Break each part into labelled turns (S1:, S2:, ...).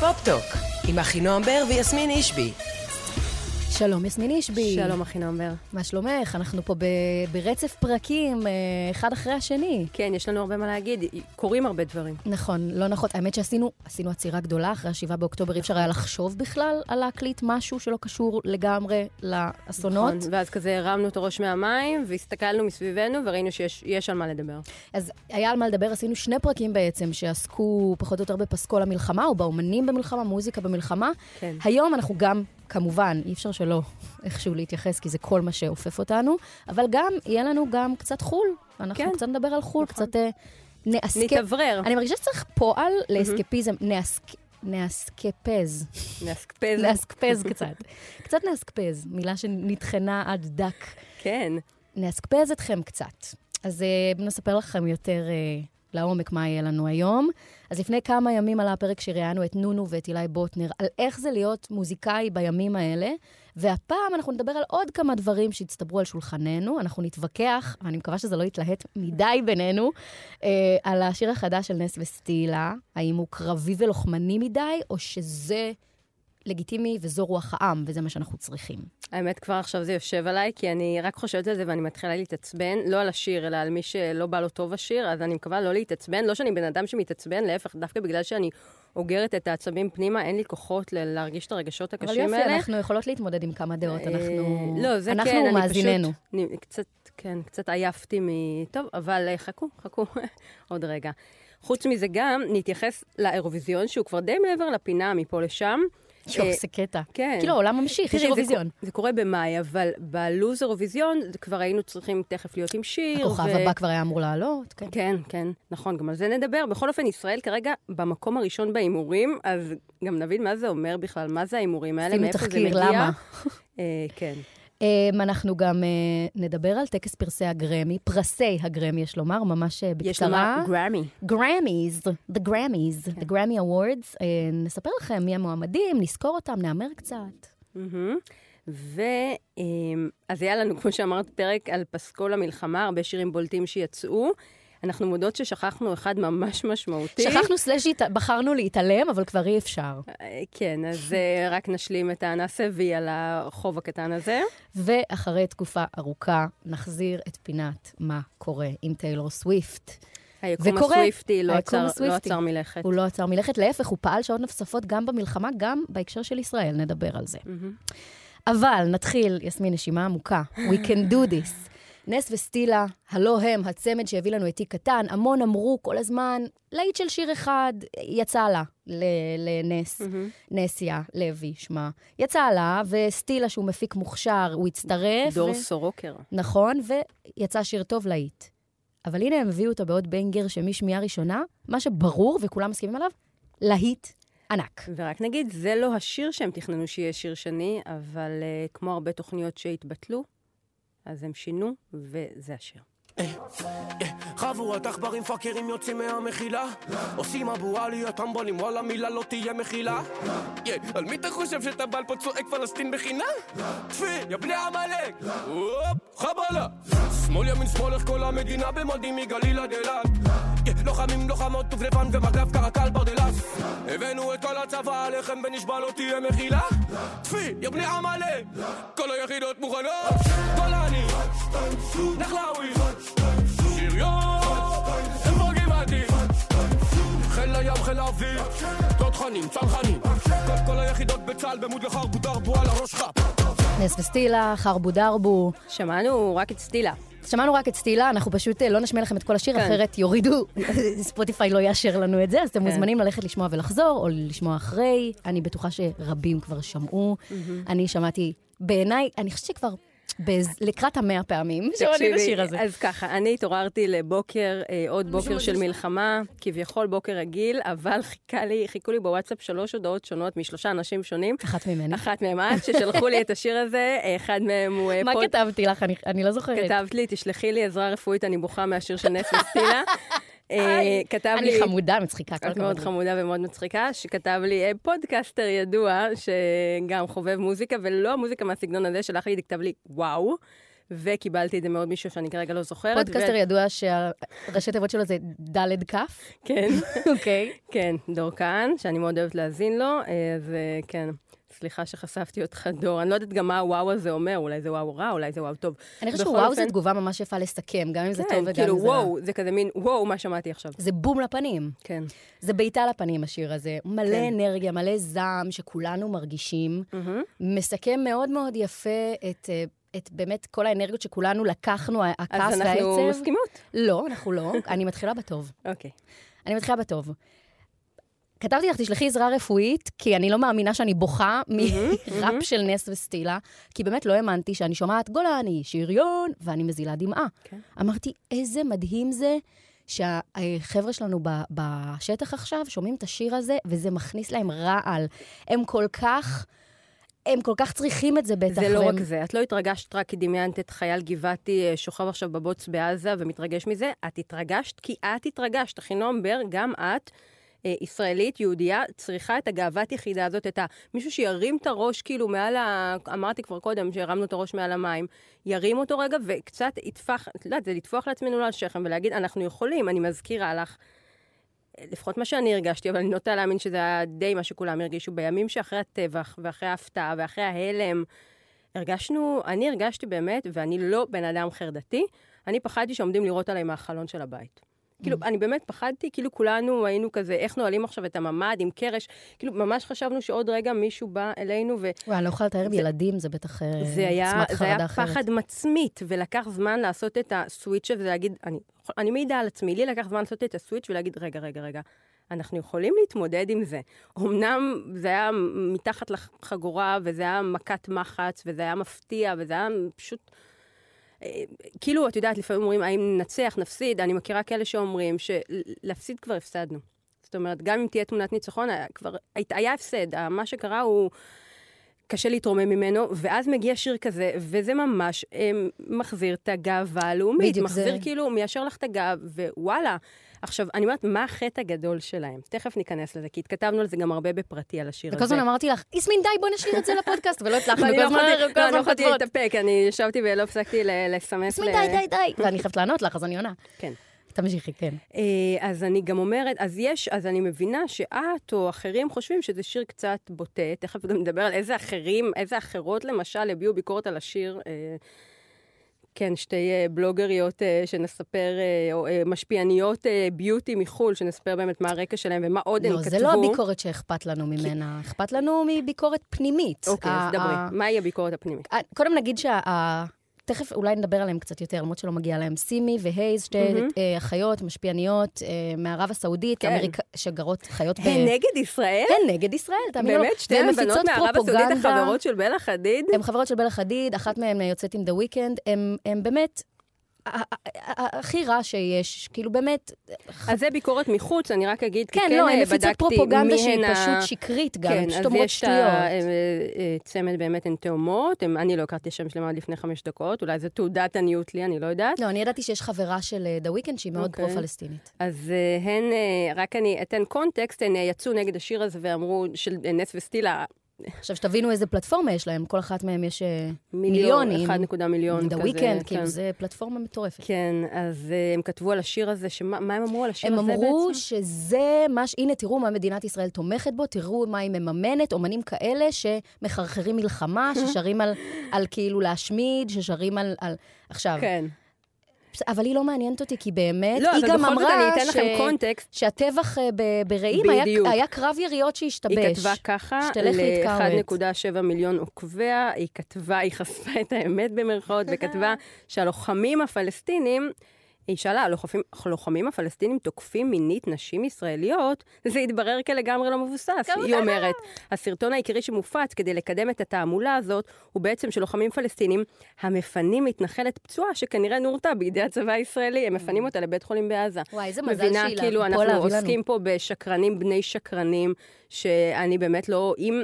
S1: פופ-טוק, עם אחינועם בר ויסמין אישבי.
S2: שלום, יסמין אישבי.
S3: שלום, אחינועם בר.
S2: מה שלומך? אנחנו פה ב- ברצף פרקים, אה, אחד אחרי השני.
S3: כן, יש לנו הרבה מה להגיד, קורים הרבה דברים.
S2: נכון, לא נכון. האמת שעשינו עשינו עצירה גדולה אחרי ה-7 באוקטובר, אי אפשר היה לחשוב בכלל על להקליט משהו שלא קשור לגמרי לאסונות.
S3: נכון, ואז כזה הרמנו את הראש מהמים, והסתכלנו מסביבנו, וראינו שיש יש על מה לדבר.
S2: אז היה על מה לדבר, עשינו שני פרקים בעצם, שעסקו פחות או יותר בפסקול המלחמה, או באומנים במלחמה, מוזיקה במלחמה.
S3: כן.
S2: היום אנחנו גם, כמובן, אי אפשר שלא איכשהו להתייחס, כי זה כל מה שאופף אותנו, אבל גם, יהיה לנו גם קצת חול. אנחנו
S3: כן.
S2: קצת נדבר על חול,
S3: נכון.
S2: קצת אה, נאסקפ...
S3: נתאוורר.
S2: אני מרגישה שצריך פועל לאסקפיזם, נאסק... נאסקפז.
S3: נאסקפז.
S2: נאסקפז קצת. קצת נאסקפז, מילה שנטחנה עד דק.
S3: כן.
S2: נאסקפז אתכם קצת. אז uh, נספר לכם יותר uh, לעומק מה יהיה לנו היום. אז לפני כמה ימים עלה הפרק שראיינו את נונו ואת אילי בוטנר, על איך זה להיות מוזיקאי בימים האלה, והפעם אנחנו נדבר על עוד כמה דברים שהצטברו על שולחננו. אנחנו נתווכח, ואני מקווה שזה לא יתלהט מדי בינינו, uh, על השיר החדש של נס וסטילה, האם הוא קרבי ולוחמני מדי, או שזה לגיטימי וזו רוח העם, וזה מה שאנחנו צריכים.
S3: האמת, כבר עכשיו זה יושב עליי, כי אני רק חושבת על זה ואני מתחילה להתעצבן, לא על השיר, אלא על מי שלא בא לו טוב השיר, אז אני מקווה לא להתעצבן. לא שאני בן אדם שמתעצבן, להפך, דווקא בגלל שאני אוגרת את העצבים פנימה, אין לי כוחות ל- להרגיש את הרגשות
S2: אבל
S3: הקשים
S2: יופי,
S3: האלה.
S2: אנחנו יכולות להתמודד עם כמה דעות, אנחנו...
S3: אה, לא, זה
S2: אנחנו
S3: כן, אני
S2: מאזיננו.
S3: פשוט... אני קצת, כן, קצת עייפתי מ... טוב, אבל אה, חכו, חכו, עוד רגע. חוץ מזה גם, נתייחס לאירוויזיון, שהוא כבר די מעבר לפינה מפה לשם.
S2: יואו,
S3: אה,
S2: זה קטע.
S3: כן.
S2: כאילו, העולם ממשיך, יש אירוויזיון.
S3: זה קורה במאי, אבל בלוז אירוויזיון כבר היינו צריכים תכף להיות עם שיר.
S2: הכוכב הבא כבר היה אמור לעלות, כן.
S3: כן, כן, נכון, גם על זה נדבר. בכל אופן, ישראל כרגע במקום הראשון בהימורים, אז גם נבין מה זה אומר בכלל, מה זה ההימורים האלה,
S2: עשינו
S3: מאיפה זה
S2: תחקיר,
S3: מגיע.
S2: למה?
S3: אה, כן.
S2: אמ, אנחנו גם אה, נדבר על טקס פרסי הגרמי, פרסי הגרמי, יש לומר, ממש אה,
S3: יש לומר
S2: בקצרה.
S3: גרמי.
S2: גרמיז, the Grammys,
S3: כן.
S2: the Grammy Awards. אה, נספר לכם מי המועמדים, נזכור אותם, נהמר קצת.
S3: מהמם. ו... אמ, היה לנו, כמו שאמרת, פרק על פסקול המלחמה, הרבה שירים בולטים שיצאו. אנחנו מודות ששכחנו אחד ממש משמעותי.
S2: שכחנו סלאש הת- בחרנו להתעלם, אבל כבר אי אפשר.
S3: אה, כן, אז אה, רק נשלים את ה... נעשה וי על החוב הקטן הזה.
S2: ואחרי תקופה ארוכה, נחזיר את פינת מה קורה עם טיילור סוויפט.
S3: היקום
S2: וקורה.
S3: הסוויפטי לא עצר- לא
S2: הסוויפטי.
S3: עצר מלכת.
S2: הוא לא עצר מלכת, להפך, הוא פעל שעות נוספות גם במלחמה, גם בהקשר של ישראל, נדבר על זה.
S3: מהמם.
S2: אבל נתחיל, יסמין, נשימה עמוקה. We can do this. נס וסטילה, הלא הם, הצמד שהביא לנו את תיק קטן, המון אמרו כל הזמן, להיט של שיר אחד, יצא לה, לנס,
S3: מהמם.
S2: נסיה לוי שמה. יצא לה, וסטילה, שהוא מפיק מוכשר, הוא הצטרף.
S3: דור
S2: ו-
S3: סורוקר.
S2: נכון, ויצא שיר טוב להיט. אבל הנה הם הביאו אותו בעוד בנגר שמשמיעה ראשונה, מה שברור, וכולם מסכימים עליו, להיט ענק.
S3: ורק נגיד, זה לא השיר שהם תכננו שיהיה שיר שני, אבל uh, כמו הרבה תוכניות שהתבטלו, אז הם שינו, וזה השיר.
S4: חבורת עכברים פאקרים יוצאים מהמחילה. עושים אבו עלי הטמבלים וואלה מילה לא תהיה מחילה. יא, על מי אתה חושב שאתה בעל פה צועק פלסטין בחינה? טפי, יא בני עמלק! חבלה! שמאל ימין שמאל איך כל המדינה במודים מגליל עד אילת? לוחמים לוחמות דובדבן ומג"ב קרקל ברדלס. הבאנו את כל הצבא עליכם ונשבע לא תהיה מחילה? טפי, יא בני עמלק! כל היחידות מוכנות גולני נחלאווי שריון, איפה גבעתי? חיל הים, חיל האוויר, תותחנים, צנחנים כל כל היחידות בצה"ל במוד לחרבו דרבו על הראש שלך
S2: נס וסטילה, חרבו דרבו.
S3: שמענו רק את סטילה.
S2: שמענו רק את סטילה, אנחנו פשוט אה, לא נשמיע לכם את כל השיר,
S3: כן.
S2: אחרת יורידו, ספוטיפיי לא יאשר לנו את זה, אז אתם
S3: כן.
S2: מוזמנים ללכת לשמוע ולחזור, או לשמוע אחרי. אני בטוחה שרבים כבר שמעו. אני שמעתי, בעיניי, אני חושבת שכבר לקראת המאה פעמים שמעתי את
S3: תקשיבי,
S2: השיר הזה.
S3: אז ככה, אני התעוררתי לבוקר, אה, עוד בוקר של מלחמה, כביכול בוקר רגיל, אבל חיכה לי, חיכו לי בוואטסאפ שלוש הודעות שונות משלושה אנשים שונים.
S2: אחת ממני.
S3: אחת מהם את, ששלחו לי את השיר הזה, אחד מהם הוא... אה,
S2: מה כתבתי לך? אני- אני לא זוכרת.
S3: כתבת לי, תשלחי לי עזרה רפואית, אני בוכה מהשיר של נס וסטילה. אה, כתב לי...
S2: אני חמודה, מצחיקה,
S3: את מאוד. חמודה ומאוד מצחיקה, שכתב לי אה, פודקאסטר ידוע, שגם חובב מוזיקה, ולא המוזיקה מהסגנון הזה, שלח לי, כתב לי, וואו. וקיבלתי את זה מעוד מישהו שאני כרגע לא זוכרת.
S2: פודקאסטר ידוע שהראשי תיבות שלו זה ד' כ'.
S3: כן.
S2: אוקיי.
S3: כן, דור כהן, שאני מאוד אוהבת להאזין לו, אז אה, כן. סליחה שחשפתי אותך, דור. אני לא יודעת גם מה הוואו הזה אומר, אולי זה וואו רע, אולי זה וואו טוב.
S2: אני חושבת שוואו זו תגובה ממש יפה לסכם, גם אם זה
S3: כן,
S2: טוב וגם
S3: כאילו,
S2: אם זה רע.
S3: וואו, זה כזה מין, וואו, מה שמעתי עכשיו.
S2: זה בום לפנים.
S3: כן.
S2: זה בעיטה לפנים, השיר הזה. מלא
S3: כן.
S2: אנרגיה, מלא זעם שכולנו מרגישים. מסכם מאוד מאוד יפה את, אה, את באמת כל האנרגיות שכולנו לקחנו, הכעס
S3: אז
S2: והעצב.
S3: אנחנו מסכימות.
S2: לא, אנחנו לא. אני מתחילה בטוב.
S3: אוקיי.
S2: אני מתחילה בטוב. כתבתי לך, תשלחי עזרה רפואית, כי אני לא מאמינה שאני בוכה מראפ של נס וסטילה, כי באמת לא האמנתי שאני שומעת גולני, שריון, ואני מזילה דמעה.
S3: כן.
S2: אמרתי, איזה מדהים זה שהחבר'ה שלנו בשטח עכשיו שומעים את השיר הזה, וזה מכניס להם רעל. הם כל כך... הם כל כך צריכים את זה בטח.
S3: זה לא
S2: והם-
S3: רק זה. את לא התרגשת רק כי דמיינת את חייל גבעתי אה, שוכב עכשיו בבוץ בעזה ומתרגש מזה, את התרגשת כי את התרגשת. אחינועם בר, גם את, אה, ישראלית, יהודייה, צריכה את הגאוות יחידה הזאת, את. מישהו שירים את הראש כאילו מעל ה... אמרתי כבר קודם שהרמנו את הראש מעל המים, ירים אותו רגע וקצת יטפח, את יודעת, זה לטפוח לעצמנו על השכם ולהגיד, אנחנו יכולים, אני מזכירה לך. לפחות מה שאני הרגשתי, אבל אני נוטה להאמין שזה היה די מה שכולם הרגישו. בימים שאחרי הטבח, ואחרי ההפתעה, ואחרי ההלם, הרגשנו, אני הרגשתי באמת, ואני לא בן אדם חרדתי, אני פחדתי שעומדים לראות עליי מהחלון של הבית. כאילו, אני באמת פחדתי, כאילו כולנו היינו כזה, איך נועלים עכשיו את הממ"ד עם קרש, כאילו, ממש חשבנו שעוד רגע מישהו בא אלינו, ו...
S2: וואי, אני לא יכולה לתאר ילדים, זה בטח אה,
S3: זה היה,
S2: עוצמת
S3: זה
S2: חרדה
S3: היה
S2: אחרת.
S3: פחד מצמית, ולקח זמן לעשות את הסוויץ' הזה, ולהגיד, אני, אני מעידה על עצמי, לי לקח זמן לעשות את הסוויץ' ולהגיד, רגע, רגע, רגע, אנחנו יכולים להתמודד עם זה. אמנם זה היה מתחת לחגורה, וזה היה מכת מחץ, וזה היה מפתיע, וזה היה פשוט... אה, כאילו, את יודעת, לפעמים אומרים, האם ננצח, נפסיד, אני מכירה כאלה שאומרים שלהפסיד כבר הפסדנו. זאת אומרת, גם אם תהיה תמונת ניצחון, היה כבר היה הפסד. מה שקרה הוא... קשה להתרומם ממנו, ואז מגיע שיר כזה, וזה ממש הם, מחזיר את הגאווה הלאומית.
S2: בדיוק,
S3: מחזיר
S2: זה-
S3: כאילו, מיישר לך את הגב, ווואלה. עכשיו, אני אומרת, מה החטא הגדול שלהם? תכף ניכנס לזה, כי התכתבנו על זה גם הרבה בפרטי, על השיר
S2: וכל
S3: הזה.
S2: הזמן אמרתי לך, יסמין, די, בוא נשאיר את זה לפודקאסט, ולא הצלחנו, כל
S3: לא
S2: הזמן כל
S3: לא, אני לא יכולתי. להתאפק, אני ישבתי ולא הפסקתי לסמס.
S2: יסמין,
S3: ל-
S2: די, די, די. ואני חייבת לענות לך, אז אני עונה.
S3: כן.
S2: תמשיכי, כן.
S3: אה, אז אני גם אומרת, אז יש, אז אני מבינה שאת או אחרים חושבים שזה שיר קצת בוטה, תכף גם נדבר על איזה אחרים, איזה אחרות למשל הביעו ביקורת על השיר. אה, כן, שתי אה, בלוגריות אה, שנספר, אה, או משפיעניות ביוטי מחו"ל, שנספר באמת מה הרקע שלהם ומה עוד
S2: לא,
S3: כתבו.
S2: זה לא הביקורת שאכפת לנו ממנה, אכפת לנו מביקורת פנימית.
S3: אוקיי,
S2: ה-
S3: אז דברי.
S2: ה-
S3: מהי הביקורת הפנימית?
S2: קודם נגיד שה... תכף אולי נדבר עליהם קצת יותר, למרות שלא מגיע להם. סימי והייז, שתי
S3: מהמם.
S2: אה, אחיות, משפיעניות אה, מערב הסעודית,
S3: כן.
S2: אמריקה, שגרות, חיות ב...
S3: הן נגד ישראל?
S2: הן נגד ישראל, תאמינו לי.
S3: באמת? שתי הבנות מערב הסעודית. החברות של בלה חדיד?
S2: הן חברות של בלה חדיד, אחת מהן יוצאת עם The Weeknd, הן באמת הכי רע שיש, כאילו באמת,
S3: אז זה ביקורת מחוץ, אני רק אגיד, כי
S2: כן,
S3: כן
S2: לא, הן
S3: אה,
S2: מפיצות
S3: בדקתי
S2: פרופגנדה שהיא
S3: ה-
S2: פשוט שקרית גם,
S3: כן,
S2: פשוט
S3: אז
S2: אומרות
S3: יש את
S2: שטויות.
S3: הצמד באמת, הן תאומות, הם- אני לא הכרתי השם שלהם עד לפני חמש דקות, אולי זו תעודת עניות לי, אני לא יודעת.
S2: לא, אני ידעתי שיש חברה של אה, The Weeknd שהיא מאוד
S3: אוקיי.
S2: פרו-פלסטינית.
S3: אז אה, הן, אה, רק אני אתן קונטקסט, הן אה, יצאו נגד השיר הזה ואמרו, של אה, נס וסטילה,
S2: עכשיו, שתבינו איזה פלטפורמה יש להם, כל אחת מהם יש אה,
S3: מיליון,
S2: מיליונים.
S3: 1 מיליון
S2: The
S3: כזה.
S2: Weeknd,
S3: כן.
S2: כאילו, זה פלטפורמה מטורפת.
S3: כן, אז אה, הם כתבו על השיר הזה, שמה מה הם אמרו על השיר
S2: הם
S3: הזה
S2: אמרו
S3: בעצם?
S2: שזה מה ש... הנה, תראו מה מדינת ישראל תומכת בו, תראו מה היא מממנת, אומנים כאלה שמחרחרים מלחמה, ששרים על, על כאילו להשמיד, ששרים על... על... עכשיו,
S3: כן.
S2: אבל היא לא מעניינת אותי, כי באמת,
S3: לא,
S2: היא גם
S3: זאת
S2: אמרה
S3: אתן לכם קונטקסט.
S2: שהטבח אה, ברעים היה. היה קרב יריות שהשתבש.
S3: היא כתבה ככה,
S2: שתלך להתקרב.
S3: ל-1.7 מיליון עוקביה, היא כתבה, היא חשפה את האמת במרכאות, וכתבה שהלוחמים הפלסטינים, היא שאלה, הלוחמים, הלוחמים הפלסטינים תוקפים מינית נשים ישראליות? זה התברר כלגמרי לא מבוסס. היא אומרת, הסרטון העיקרי שמופץ כדי לקדם את התעמולה הזאת, הוא בעצם של לוחמים פלסטינים המפנים מתנחלת פצועה שכנראה נורתה בידי הצבא הישראלי, הם מפנים אותה לבית חולים בעזה.
S2: וואי, איזה מזל
S3: מבינה,
S2: שהיא
S3: כאילו, אנחנו
S2: לנו.
S3: עוסקים פה בשקרנים בני שקרנים, שאני באמת לא, אם...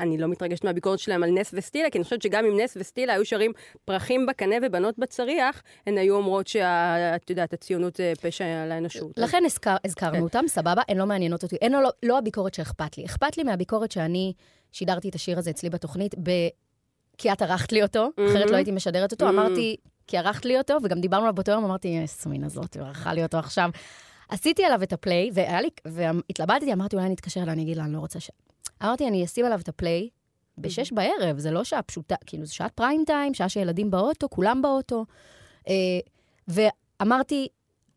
S3: אני לא מתרגשת מהביקורת שלהם על נס וסטילה, כי אני חושבת שגם אם נס וסטילה היו שרים פרחים בקנה ובנות בצריח, הן היו אומרות שאת יודעת, הציונות זה פשע לאנושות.
S2: לכן הזכר, הזכרנו
S3: כן.
S2: אותם, סבבה, הן לא מעניינות אותי. אין לו, לא, לא הביקורת שאכפת לי. אכפת לי מהביקורת שאני שידרתי את השיר הזה אצלי בתוכנית כי את ערכת לי אותו, אחרת לא הייתי משדרת אותו.
S3: Mhm.
S2: אמרתי, כי ערכת לי אותו, וגם דיברנו עליו באותו יום, אמרתי, יסמין הזאת, היא ערכה לי אותו עכשיו. עשיתי עליו את הפליי, והיה לי, והתלבטתי, אמרתי, אולי אני אתקשר אליה, אני אגיד לה, אני לא רוצה ש... אמרתי, אני אשים עליו את הפליי בשש בערב, זה לא שעה פשוטה, כאילו, זו שעת פריים טיים, שעה שילדים באוטו, כולם באוטו. אה, ואמרתי,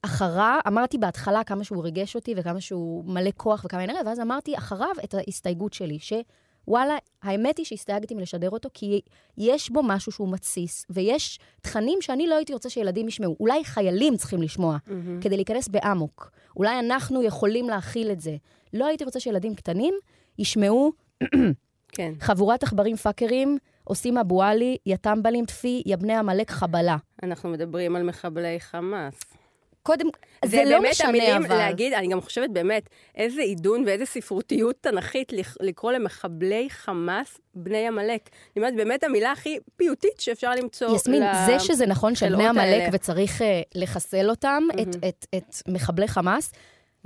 S2: אחריו, אמרתי בהתחלה כמה שהוא ריגש אותי וכמה שהוא מלא כוח וכמה אנרגיה, ואז אמרתי אחריו את ההסתייגות שלי, שוואלה, האמת היא שהסתייגתי מלשדר אותו, כי יש בו משהו שהוא מתסיס, ויש תכנים שאני לא הייתי רוצה שילדים ישמעו. אולי חיילים צריכים לשמוע,
S3: מהמם.
S2: כדי להיכנס באמוק. אולי אנחנו יכולים להכיל את זה. לא הייתי רוצה שילדים קטנים ישמעו
S3: כן.
S2: חבורת עכברים פאקרים, עושים אבו עלי, יא טמבלים טפי, יא בני עמלק חבלה.
S3: אנחנו מדברים על מחבלי חמאס.
S2: קודם, זה, לא
S3: באמת
S2: משנה,
S3: המילים
S2: אבל...
S3: להגיד, אני גם חושבת באמת, איזה עידון ואיזה ספרותיות תנכית לקרוא למחבלי חמאס בני עמלק. אני אומרת, באמת המילה הכי פיוטית שאפשר למצוא.
S2: יסמין,
S3: ל-
S2: זה שזה נכון של בני עמלק. וצריך uh, לחסל אותם, את, את, את מחבלי חמאס,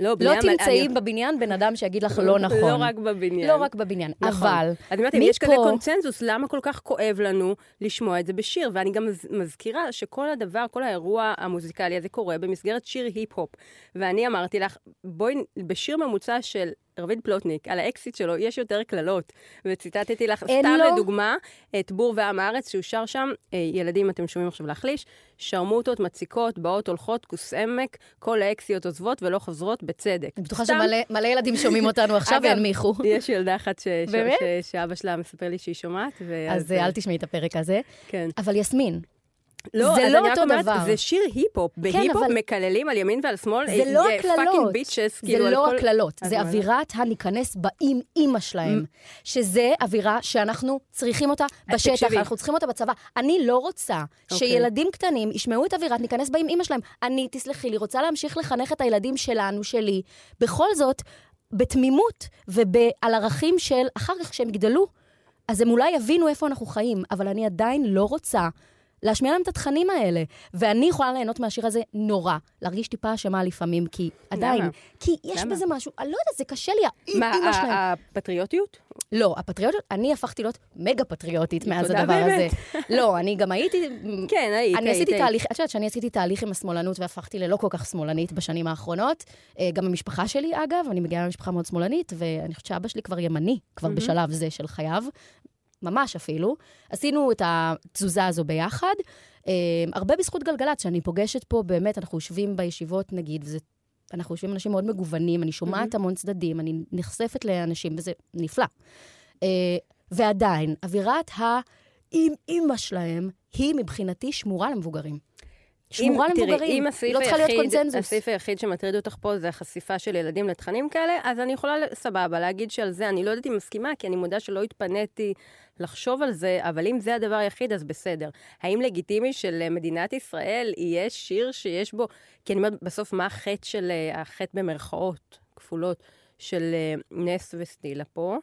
S3: לא,
S2: לא תמצאי
S3: אני-
S2: בבניין בן אדם שיגיד לך לא נכון.
S3: לא רק בבניין.
S2: לא רק בבניין,
S3: נכון.
S2: אבל
S3: אז אמרתי, אם
S2: מפה...
S3: יש כזה קונצנזוס, למה כל כך כואב לנו לשמוע את זה בשיר? ואני גם מז- מזכירה שכל הדבר, כל האירוע המוזיקלי הזה קורה במסגרת שיר היפ-הופ. ואני אמרתי לך, בואי, בשיר ממוצע של רביד פלוטניק, על האקסית שלו, יש יותר קללות. וציטטתי לך, סתם
S2: לו?
S3: לדוגמה, את בור ועם הארץ, שהוא שר שם, אה, ילדים, אתם שומעים עכשיו להחליש, שרמוטות, מציקות, באות, הולכות, כוס אמק, כל האקסיות עוזבות ולא חוזרות בצדק.
S2: אני בטוחה
S3: סתם.
S2: שמלא מלא ילדים שומעים אותנו עכשיו וינמיכו.
S3: יש ילדה אחת ש... ש-? ש... שאבא שלה מספר לי שהיא שומעת, ואז...
S2: אז אה, אל תשמעי את הפרק הזה.
S3: כן.
S2: אבל יסמין,
S3: לא,
S2: זה לא אותו
S3: אומרת,
S2: דבר. כן,
S3: זה שיר היפ-הופ. בהיפ-הופ
S2: אבל-
S3: מקללים על ימין ועל שמאל.
S2: זה לא
S3: אה,
S2: הקללות.
S3: bitches,
S2: זה
S3: כאילו, על
S2: לא
S3: כל-
S2: הקללות, זה? אווירת הניכנס באים אימא שלהם. שזה אווירה שאנחנו צריכים אותה בשטח,
S3: אה, תקשיבי.
S2: אנחנו צריכים אותה בצבא. אני לא רוצה
S3: אוקיי.
S2: שילדים קטנים ישמעו את אווירת ניכנס באים אימא שלהם. אני, תסלחי לי, רוצה להמשיך לחנך את הילדים שלנו, שלי. בכל זאת, בתמימות ועל ערכים של אחר כך כשהם יגדלו, אז הם אולי יבינו איפה אנחנו חיים, אבל אני עדיין לא רוצה להשמיע להם את התכנים האלה. ואני יכולה ליהנות מהשיר הזה נורא, להרגיש טיפה אשמה לפעמים, כי עדיין,
S3: למה?
S2: כי יש
S3: למה?
S2: בזה משהו, אני לא יודעת, זה קשה לי, האי-
S3: מה,
S2: אימא
S3: ה-
S2: שלהם.
S3: הפטריוטיות?
S2: לא, הפטריוטיות, אני הפכתי להיות מגה פטריוטית מאז הדבר
S3: באמת.
S2: הזה. לא, אני גם הייתי...
S3: כן, היית,
S2: אני
S3: היית,
S2: עשיתי
S3: היית.
S2: תהליך, את יודעת שאני עשיתי תהליך עם השמאלנות והפכתי ללא כל כך שמאלנית בשנים האחרונות. אה, גם המשפחה שלי, אגב, אני מגיעה ממשפחה מאוד שמאלנית, ואני חושבת שאבא שלי כבר ימני, כבר בשלב זה של חייו, ממש אפילו. עשינו את התזוזה הזו ביחד. אה, הרבה בזכות גלגלצ, שאני פוגשת פה, באמת, אנחנו יושבים בישיבות, נגיד, וזה... אנחנו יושבים עם אנשים מאוד מגוונים, אני שומעת המון צדדים, אני נחשפת לאנשים, וזה נפלא. אה, ועדיין, אווירת האם אימא שלהם, היא מבחינתי שמורה למבוגרים. שמורה
S3: אם- תראי,
S2: למבוגרים,
S3: אם
S2: היא
S3: הסעיף
S2: לא צריכה להיות
S3: היחיד-. הסעיף היחיד שמטריד אותך פה זה החשיפה של ילדים לתכנים כאלה, אז אני יכולה, סבבה, להגיד שעל זה אני לא יודעת אם מסכימה, כי אני מודה שלא התפניתי לחשוב על זה, אבל אם זה הדבר היחיד, אז בסדר. האם לגיטימי שלמדינת ישראל יהיה שיר שיש בו, כי אני אומרת, בסוף, מה החטא של, אה, החטא במרכאות כפולות, של אה, נס וסטילה פה?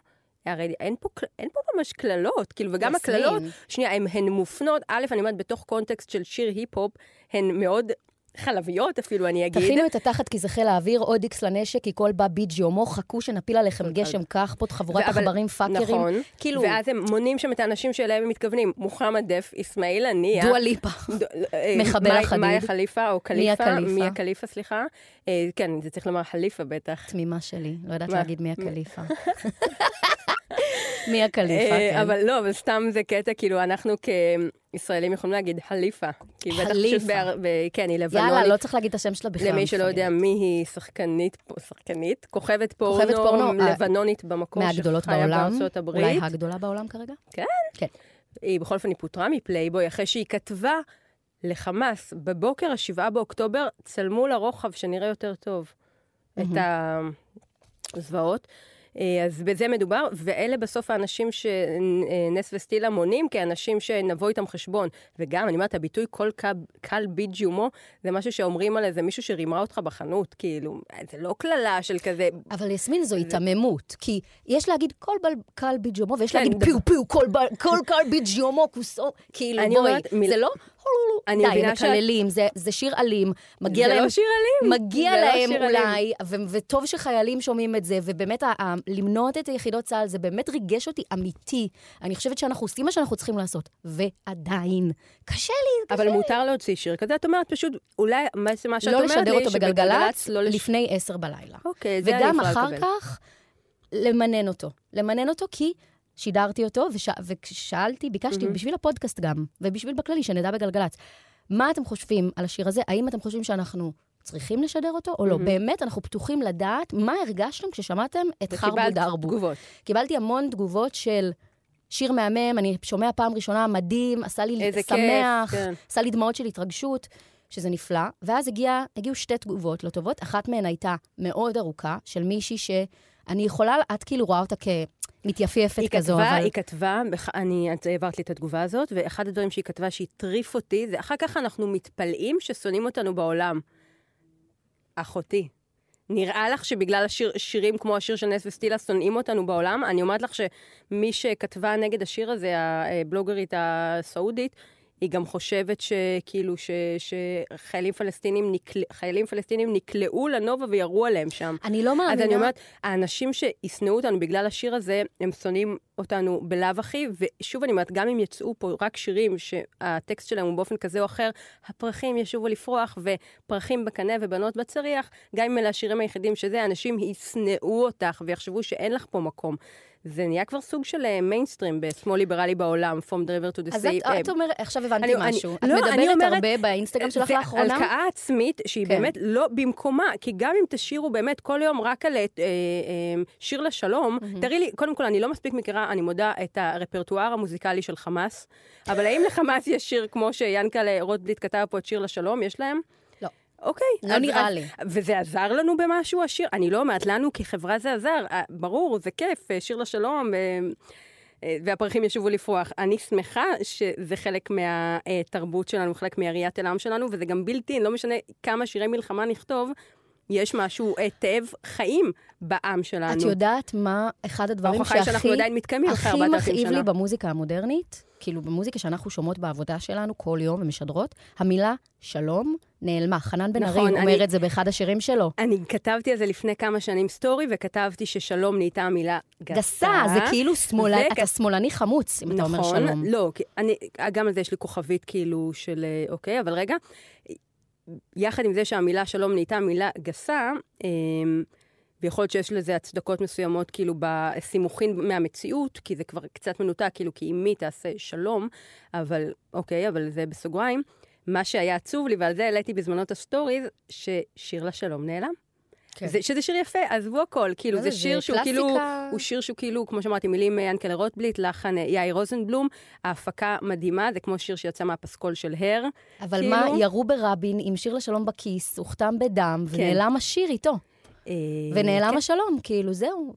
S3: הרי אין פה, אין פה ממש קללות, כאילו, וגם. הקללות, שנייה, הן, הן מופנות, א', אני אומרת, בתוך קונטקסט של שיר היפ-הופ, הן מאוד חלביות אפילו, אני אגיד.
S2: תכינו את התחת כי זה חיל האוויר, עוד איקס לנשק, כי כלב אב יג'י יומו, חכו שנפיל עליכם גשם פה חבורת עכברים fuckers.
S3: נכון,
S2: כאילו,
S3: ואז הם מונים שם את האנשים שאליהם הם מתכוונים. מוחמד דף, אסמאעיל הנייה.
S2: דואה ליפה.
S3: ד- אה,
S2: מחבל החדיד.
S3: מאיה חליפה או
S2: מיה
S3: קליפה. מיה קליפה, סליחה. אה, כן, זה צריך לומר חליפה בטח.
S2: תמימה שלי, לא יודעת? להגיד מי הקליפה. מי הקליפה,
S3: אה,
S2: כן.
S3: אבל לא, אבל סתם זה קטע, כאילו, אנחנו כישראלים יכולים להגיד חליפה.
S2: חליפה.
S3: כן, היא לבנונית.
S2: יאללה, לא צריך להגיד את השם שלה בכלל.
S3: למי שלא יודע. מי היא שחקנית, שחקנית, כוכבת פורנו,
S2: אה,
S3: לבנונית במקור,
S2: מהגדולות בעולם. אולי הגדולה בעולם כרגע?
S3: כן.
S2: כן.
S3: היא בכל אופן, היא פוטרה מפלייבוי אחרי שהיא כתבה לחמאס, בבוקר ה-7 באוקטובר, צלמו לרוחב שנראה יותר טוב את הזוועות. אה, אז בזה מדובר, ואלה בסוף האנשים שנס וסטילה מונים כאנשים שנבוא איתם חשבון. וגם, אני אומרת, הביטוי כל כל, כלב יג'י יומו, זה משהו שאומרים על איזה מישהו שרימה אותך בחנות, כאילו, זה לא קללה של כזה,
S2: אבל יסמין, זו היתממות, כי יש להגיד כל בל קל ביג'ומו, ויש
S3: כן,
S2: להגיד
S3: דבר-
S2: פיו פיו, כל בל- כל קל ביג'ומו, כוסו, כאילו בואי,
S3: אומרת, מיל-
S2: זה לא
S3: אני
S2: די,
S3: מבינה
S2: הם
S3: שאת-
S2: מקללים, זה, זה שיר אלים, מגיע
S3: זה
S2: להם...
S3: לא שיר אלים.
S2: מגיע
S3: לא
S2: להם
S3: שיר אלים.
S2: אולי, ו- וטוב שחיילים שומעים את זה, ובאמת ה- ה- למנות את היחידות צה"ל, זה באמת ריגש אותי אמיתי. אני חושבת שאנחנו עושים מה שאנחנו צריכים לעשות, ועדיין, קשה לי, קשה
S3: אבל
S2: לי.
S3: מותר להוציא שיר כזה, את אומרת פשוט, אולי, מה מה שאת
S2: לא
S3: אומרת לי,
S2: לשדר אותו בגלגלצ
S3: לא לש...
S2: לפני עשר בלילה.
S3: אוקיי, זה אני
S2: וגם
S3: יכולה
S2: אחר
S3: לקבל.
S2: כך, למנן אותו. למנן אותו כי שידרתי אותו, וש... וכששאלתי, ביקשתי,
S3: מהמם.
S2: בשביל הפודקאסט גם, ובשביל בכללי, שנדע בגלגלצ, מה אתם חושבים על השיר הזה? האם אתם חושבים שאנחנו צריכים לשדר אותו או לא?
S3: מהמם.
S2: באמת, אנחנו פתוחים לדעת מה הרגשתם כששמעתם את חרבו דרבו.
S3: תגובות.
S2: קיבלתי המון תגובות של... שיר מהמם, אני שומע פעם ראשונה, מדהים, עשה לי שמח,
S3: כיף, כן.
S2: עשה לי דמעות של התרגשות, שזה נפלא. ואז הגיע, הגיעו שתי תגובות לא טובות, אחת מהן הייתה מאוד ארוכה, של מישהי שאני יכולה, את כאילו רואה אותה כמתייפייפת
S3: היא
S2: כזו,
S3: כתבה,
S2: אבל...
S3: היא כתבה, אני, את העברת לי את התגובה הזאת, ואחד הדברים שהיא כתבה שהטריף אותי, זה אחר כך אנחנו מתפלאים ששונאים אותנו בעולם. אחותי, נראה לך שבגלל השיר, שירים כמו השיר של נס וסטילה שונאים אותנו בעולם? אני אומרת לך שמי שכתבה נגד השיר הזה, הבלוגרית הסעודית, היא גם חושבת שכאילו ש, שחיילים פלסטינים, נקל, פלסטינים נקלעו לנובה וירו עליהם שם.
S2: אני לא מאמינה...
S3: אז אני אומרת, האנשים שישנאו אותנו בגלל השיר הזה, הם שונאים אותנו בלאו הכי, ושוב אני אומרת, גם אם יצאו פה רק שירים שהטקסט שלהם הוא באופן כזה או אחר, הפרחים ישובו לפרוח, ופרחים בקנה ובנות בצריח, גם אם אלה השירים היחידים שזה, אנשים ישנאו אותך ויחשבו שאין לך פה מקום. זה נהיה כבר סוג של מיינסטרים בשמאל ליברלי בעולם, From the river to the
S2: אז
S3: sea.
S2: את, את אומרת, עכשיו הבנתי משהו. את
S3: לא,
S2: מדברת הרבה באינסטגרם שלך לאחרונה?
S3: והלקאה עצמית שהיא
S2: כן.
S3: באמת לא במקומה, כי גם אם תשאירו באמת כל יום רק על אה, אה, שיר לשלום, תראי לי, קודם כל, אני לא מספיק מכירה, אני מודה, את הרפרטואר המוזיקלי של חמאס, אבל האם לחמאס יש שיר כמו שיאנקלה רוטבליט כתב פה את שיר לשלום? יש להם? אוקיי.
S2: לא
S3: אז-
S2: נראה
S3: אז-
S2: לי.
S3: וזה עזר לנו במשהו, השיר? אני לא אומרת, לנו כחברה זה עזר. אה, ברור, זה כיף, אה, שיר לשלום. אה, והפרחים ישובו לפרוח. אני שמחה שזה חלק מהתרבות שלנו, חלק מהראיית עולם שלנו, וזה גם בלתי, לא משנה כמה שירי מלחמה נכתוב, יש משהו היטב חיים בעם שלנו.
S2: את יודעת מה אחד הדברים
S3: ההוכחה היא
S2: שהכי...
S3: שאנחנו עדיין מתקיימים אחרי
S2: הכי
S3: 4,000
S2: מכאיב לי
S3: שנה.
S2: במוזיקה המודרנית, כאילו במוזיקה שאנחנו שומעות בעבודה שלנו כל יום ומשדרות, המילה שלום נעלמה. חנן בן
S3: נכון,
S2: ארי
S3: אני-
S2: אומר את זה באחד השירים שלו.
S3: אני כתבתי על זה לפני כמה שנים סטורי, וכתבתי ששלום נהייתה מילה גסה.
S2: גסה, זה כאילו שמאלני,
S3: וכ-
S2: אתה שמאלני חמוץ, אם אתה אומר
S3: נכון,
S2: שלום.
S3: לא, כי אני, גם על זה יש לי כוכבית כאילו של, אה, אוקיי, אבל רגע, יחד עם זה שהמילה שלום נהייתה מילה גסה, אה, ויכול להיות שיש לזה הצדקות מסוימות, כאילו, בסימוכין מהמציאות, כי זה כבר קצת מנותק, כאילו, כי עם מי תעשה שלום, אבל, אוקיי, אבל זה בסוגריים. מה שהיה עצוב לי, ועל זה העליתי בזמנו את הסטוריז, ששיר לשלום נעלם.
S2: כן.
S3: זה, שזה שיר יפה, עזבו הכל, כאילו, זה
S2: זה, זה
S3: שיר שהוא כאילו,
S2: קלאסיקה.
S3: הוא שיר שהוא כאילו, כמו שאמרתי, מילים אה, יענקל'ה רוטבליט, לחן אה, יאיר רוזנבלום, ההפקה מדהימה, זה כמו שיר שיצא מהפסקול של הר.
S2: אבל
S3: כאילו-
S2: מה, ירו ברבין עם שיר לשלום בכיס, הוכתם בדם, ונעלם השיר איתו.
S3: אה,
S2: ונעלם
S3: כן.
S2: השלום, כאילו, זהו.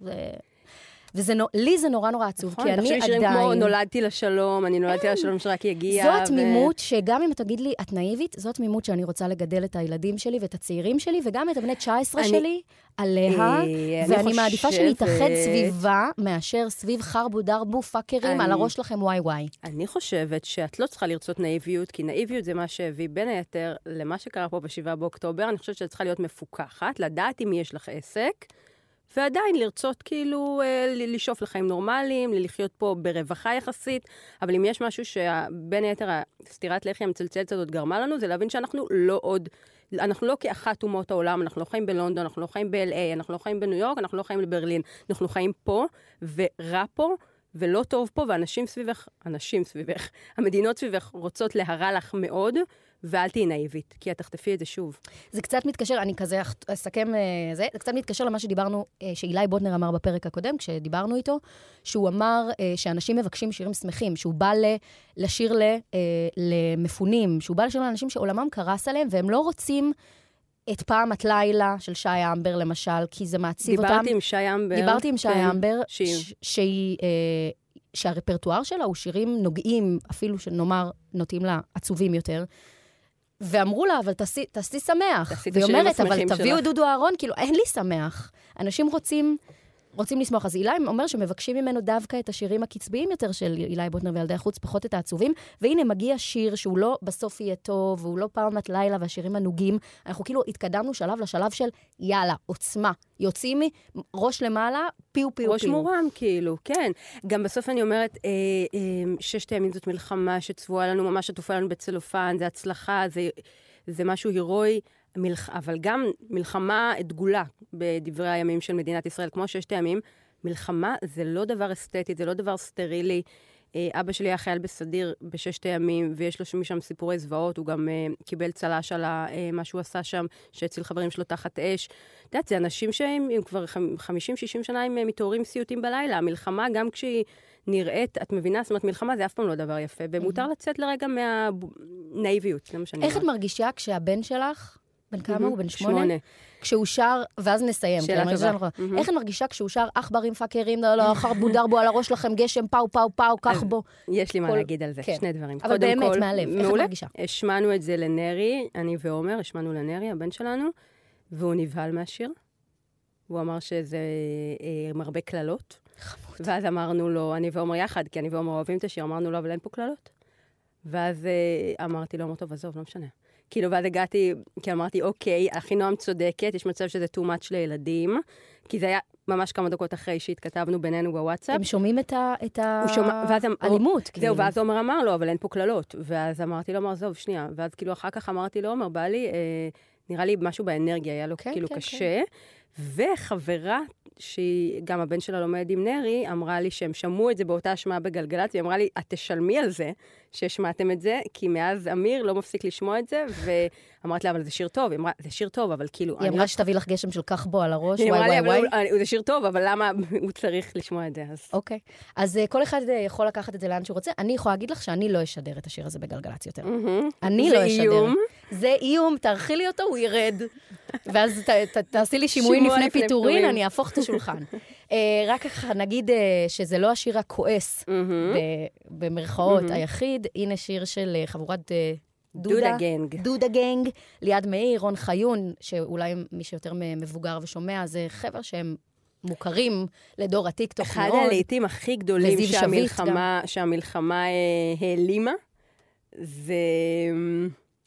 S2: זה... וזה, נו- לי זה נורא נורא עצוב,
S3: נכון,
S2: כי אני
S3: תחשבי שירים כמו
S2: עדיין... כן.
S3: נולדתי לשלום, אני נולדתי לשלום שרק יגיע.
S2: זו
S3: ו-
S2: התמימות שגם אם תגיד לי, את נאיבית, זו התמימות שאני רוצה לגדל את הילדים שלי ואת הצעירים שלי, וגם את הבני 19
S3: אני-
S2: שלי, עליה,
S3: אה, אני
S2: ואני מעדיפה שנתאחד
S3: חושבת-
S2: סביבה, מאשר סביב חרבו דרבו פאקרים, על
S3: אני-
S2: הראש שלכם וואי וואי.
S3: אני חושבת שאת לא צריכה לרצות נאיביות, כי נאיביות זה מה שהביא בין היתר למה שקרה פה ב-7 באוקטובר. אני חושבת שאת צריכה להיות מפוקחת, לדעת מי יש לך עסק, ועדיין לרצות כאילו אה, לשאוף לחיים נורמליים, לחיות פה ברווחה יחסית, אבל אם יש משהו שבין היתר הסטירת לחי המצלצלת הזאת גרמה לנו, זה להבין שאנחנו לא עוד... אנחנו לא כאחת אומות העולם, אנחנו לא חיים בלונדון, אנחנו לא חיים ב-LA, אנחנו לא חיים בניו יורק, אנחנו לא חיים בברלין. אנחנו חיים פה, ורע פה, ולא טוב פה, ואנשים סביבך, אנשים סביבך, המדינות סביבך רוצות להרע לך מאוד, ואל תהיי נאיבית, כי את תחטפי את זה שוב.
S2: זה קצת מתקשר, אני כזה אסכם אה, זה, זה קצת מתקשר למה שדיברנו, אה, שאילי בוטנר אמר בפרק הקודם, כשדיברנו איתו, שהוא אמר אה, שאנשים מבקשים שירים שמחים, שהוא בא ל, לשיר ל, למפונים, שהוא בא לשיר לאנשים שעולמם קרס עליהם, והם לא רוצים את פעמת לילה של שי אמבר, למשל, כי זה מעציב אותם.
S3: דיברתי עם שי אמבר.
S2: דיברתי עם שי
S3: כן,
S2: אמבר, ש- שהיא, אה, שהרפרטואר שלה הוא שירים נוגעים, אפילו שנאמר, נוטים לה עצובים יותר. ואמרו לה, אבל תעשי, תעשי שמח.
S3: תעשי את
S2: והיא
S3: השירים
S2: אומרת, אבל
S3: השמחים
S2: תביאו
S3: שלך."
S2: את דודו אהרון, כאילו, אין לי שמח. אנשים רוצים רוצים לשמוח. אז אילי אומר שמבקשים ממנו דווקא את השירים הקצביים יותר של אילי בוטנר וילדי החוץ, פחות את העצובים. והנה מגיע שיר שהוא לא בסוף יהיה טוב, והוא לא פעמת לילה והשירים הנוגים. אנחנו כאילו התקדמנו שלב לשלב של יאללה, עוצמה. יוצאים מראש למעלה, פיו פיו
S3: ראש
S2: פיו.
S3: מורם, כאילו, כן. גם בסוף אני אומרת, אה, אה, ששת הימים זאת מלחמה שצבועה לנו, ממש עטופה לנו בצלופן, זה הצלחה, זה, זה משהו הירואי, מלח... אבל גם מלחמה דגולה בדברי הימים של מדינת ישראל, כמו ששת הימים. מלחמה זה לא דבר אסתטי, זה לא דבר סטרילי. אה, אבא שלי היה חייל בסדיר בששת הימים, ויש לו משם סיפורי זוועות, הוא גם אה, קיבל צל"ש על ה, אה, מה שהוא עשה שם, שהציל חברים שלו תחת אש. את יודעת, זה אנשים שהם הם כבר 50-60 שנה הם אה, מתעוררים סיוטים בלילה. המלחמה, גם כשהיא נראית, את מבינה? זאת אומרת, מלחמה זה אף פעם לא דבר יפה, ומותר לצאת לרגע מהנאיביות, זה מה שאני
S2: איך את
S3: אומרת.
S2: מרגישה כשהבן שלך, בן כמה. הוא? בן שמונה? כשהוא שר, ואז נסיים.
S3: שאלה
S2: אני מרגישה
S3: טובה. מהמם.
S2: איך את מרגישה כשהוא שר עכברים פאקרים, לא, לא, חרבו דרבו על הראש לכם גשם, פאו פאו פאו, קח בו.
S3: יש לי מה להגיד על זה,
S2: כן.
S3: שני דברים.
S2: אבל באמת, מהלב, איך את. מרגישה?
S3: השמענו את זה לנרי, אני ועומר, השמענו לנרי, הבן שלנו, והוא נבהל מהשיר. הוא אמר שזה אה, עם הרבה קללות. ואז אמרנו לו, אני ועומר יחד, כי אני ועומר אוהבים את השיר, אמרנו לו, אבל אין פה קללות. ואז אה, אמרתי לו, אמר, טוב, עזוב, לא משנה. כאילו, ואז הגעתי, כי אמרתי, אוקיי, אחינועם צודקת, יש מצב שזה too much לילדים, כי זה היה ממש כמה דקות אחרי שהתכתבנו בינינו בוואטסאפ.
S2: הם שומעים את האלימות, כאילו.
S3: זהו, ואז עומר אמר לו, אבל אין פה קללות. ואז אמרתי לו, עומר, עזוב, שנייה. ואז כאילו אחר כך אמרתי לו, עומר, בא לי, אה, נראה לי משהו באנרגיה, היה לו
S2: כן,
S3: כאילו
S2: כן,
S3: קשה. וחברה, שהיא, גם הבן שלה לומד עם נרי, אמרה לי שהם שמעו את זה באותה השמעה בגלגלצ, והיא אמרה לי, את תשלמי על זה שהשמעתם את זה, כי מאז אמיר לא מפסיק לשמוע את זה, ואמרתי לה, אבל זה שיר טוב. היא אמרה, זה שיר טוב, אבל כאילו...
S2: היא אמרה
S3: רק-
S2: שתביא לך גשם של קח בו על הראש,
S3: היא
S2: וואי
S3: אמרה לי,
S2: וואי
S3: אבל
S2: וואי.
S3: הוא- זה שיר טוב, אבל למה הוא צריך לשמוע את זה? אז...
S2: אוקיי. אז אה, כל אחד אה, יכול לקחת את זה לאן שהוא רוצה. אני יכולה להגיד לך שאני לא אשדר את השיר הזה בגלגלצ יותר. אני לא אשדר.
S3: איום.
S2: זה איום, תערכי לי אותו, הוא ירד. ואז ת, ת, תעשי לי שימועים
S3: שימוע
S2: לפני פיטורין. אני אהפוך את השולחן. אה, רק ככה נגיד אה, שזה לא השיר הכועס, במרכאות, היחיד. הנה שיר של אה, חבורת אה, דודה.
S3: דודה גנג.
S2: דודה גנג, ליעד מאיר, רון חיון, שאולי מי שיותר מבוגר ושומע, זה חבר'ה שהם מוכרים לדור הטיקטוק
S3: אחד
S2: מאוד.
S3: הלהיטים הכי גדולים שהמלחמה, שהמלחמה העלימה, זה...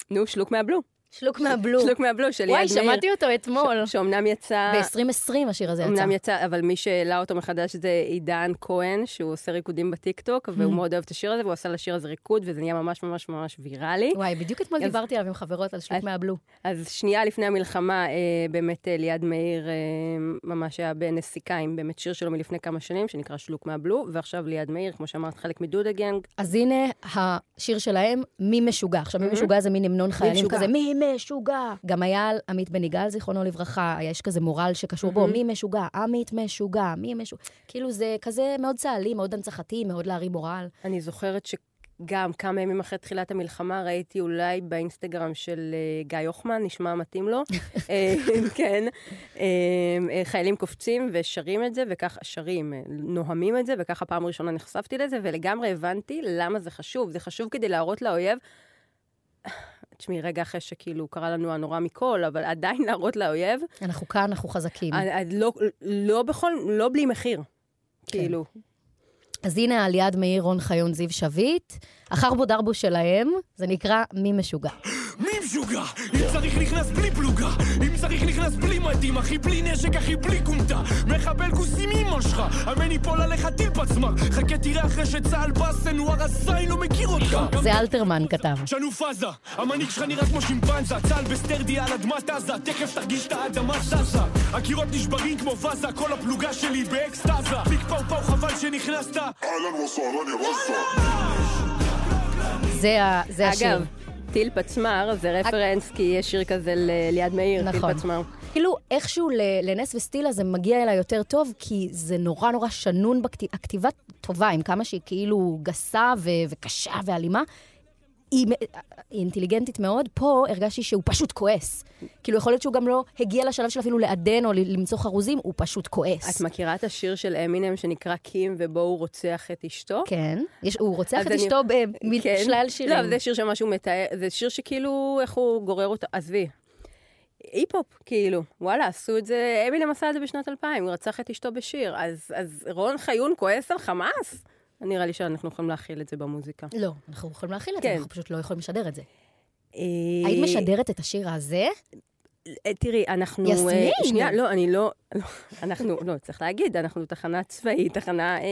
S3: נו, שלוק מהבלו.
S2: שלוק מהבלו.
S3: שלוק מהבלו של
S2: וואי,
S3: מאיר.
S2: שמעתי אותו אתמול.
S3: שאומנם יצא...
S2: ב-2020 השיר הזה יצא.
S3: אמנם יצא, אבל מי שהעלה אותו מחדש זה עידן כהן, שהוא עושה ריקודים בטיקטוק. והוא מאוד אוהב את השיר הזה, והוא עשה לשיר הזה ריקוד, וזה נהיה ממש ממש ממש ויראלי.
S2: וואי, בדיוק אתמול דיברתי עליו עם חברות על שלוק מהבלו.
S3: אז שנייה לפני המלחמה, אה, באמת אה, ליעד מאיר אה, ממש היה בנסיקה עם באמת שיר שלו מלפני כמה שנים, שנקרא שלוק מהבלו, ועכשיו ליעד מאיר, כמו שאמרת, חלק מדודה גנג.
S2: אז הנה השיר שלהם, מי משוגע. עכשיו, מי משוגע זה מין המנון חיילים. כזה, מי משוגע. גם היה על עמית בן יגאל, זיכרונו לברכה, יש כזה מורל שקשור בו, מי משוגע, עמית משוגע, מי משוגע. כאילו זה כזה מאוד צהלי, מאוד הנצחתי, מאוד להרים מורל.
S3: אני זוכרת שגם כמה ימים אחרי תחילת המלחמה ראיתי אולי באינסטגרם של אה, גיא הוחמן, נשמע מתאים לו, אה, כן, אה, חיילים קופצים ושרים את זה, וככה, שרים, נוהמים את זה, וככה פעם ראשונה נחשפתי לזה, ולגמרי הבנתי למה זה חשוב. זה חשוב כדי להראות לאויב, תשמעי, רגע אחרי שכאילו קרה לנו הנורא מכל, אבל עדיין להראות לאויב,
S2: אנחנו כאן, אנחנו חזקים.
S3: עד- עד לא, לא בכל, לא בלי מחיר. כאילו,
S2: אז הנה על יד מאיר, רון חיון, זיו שביט. החרבו דרבו שלהם, זה נקרא מי משוגע.
S4: משוגע אם צריך נכנס בלי פלוגה אם צריך נכנס בלי מדים אחי בלי נשק אחי בלי כומתה. מחבל כוסים אמא שלך אמן יפול עליך טיל פצמ"ר. חכה תראה אחרי שצה"ל באסן הוא הרסאי לא מכיר אותך.
S2: זה אלתרמן כתב.
S4: שנו פאזה המנהיג שלך נראה כמו שימפנזה. צה"ל בסטרדי על אדמת עזה תכף תרגיש את האדמה זזה. הקירות נשברים כמו פאזה כל הפלוגה שלי באקסטאזה פיק פאו פאו חבל שנכנסת.
S5: אהלן וסהלן ירסה
S2: זה השיר.
S3: אגב, טיל פצמ"ר זה רפרנס, כי יש שיר כזה ליד מאיר, טיל
S2: נכון.
S3: פצמ"ר.
S2: כאילו, איכשהו לנס וסטילה זה מגיע אליי יותר טוב, כי זה נורא נורא שנון בכתיבה. הכתיבה טובה, עם כמה שהיא כאילו גסה ו- וקשה ואלימה. היא, היא אינטליגנטית מאוד, פה הרגשתי שהוא פשוט כועס. כאילו, יכול להיות שהוא גם לא הגיע לשלב של אפילו לעדן או למצוא חרוזים, הוא פשוט כועס.
S3: את מכירה את השיר של אמינם שנקרא קים ובו הוא רוצח את אשתו?
S2: כן, יש, הוא רוצח את
S3: אני-
S2: אשתו
S3: כן.
S2: בשלל שירים.
S3: לא, זה שיר שמשהו מתאר, זה שיר שכאילו, איך הוא גורר אותה, עזבי. היפ-הופ, כאילו. וואלה, עשו את זה, אמינם עשה את זה בשנת 2000, הוא רצח את אשתו בשיר. אז, אז רון חיון כועס על חמאס? נראה לי שאנחנו יכולים להכיל את זה במוזיקה.
S2: לא, אנחנו יכולים להכיל את זה,
S3: כן.
S2: אנחנו פשוט לא יכולים לשדר את זה.
S3: אה,
S2: היית משדרת את השיר הזה?
S3: אה, תראי, אנחנו...
S2: יסמין!
S3: אה, שנייה, לא, אני לא... לא, אנחנו, לא, צריך להגיד, אנחנו תחנה צבאית, תחנה אה,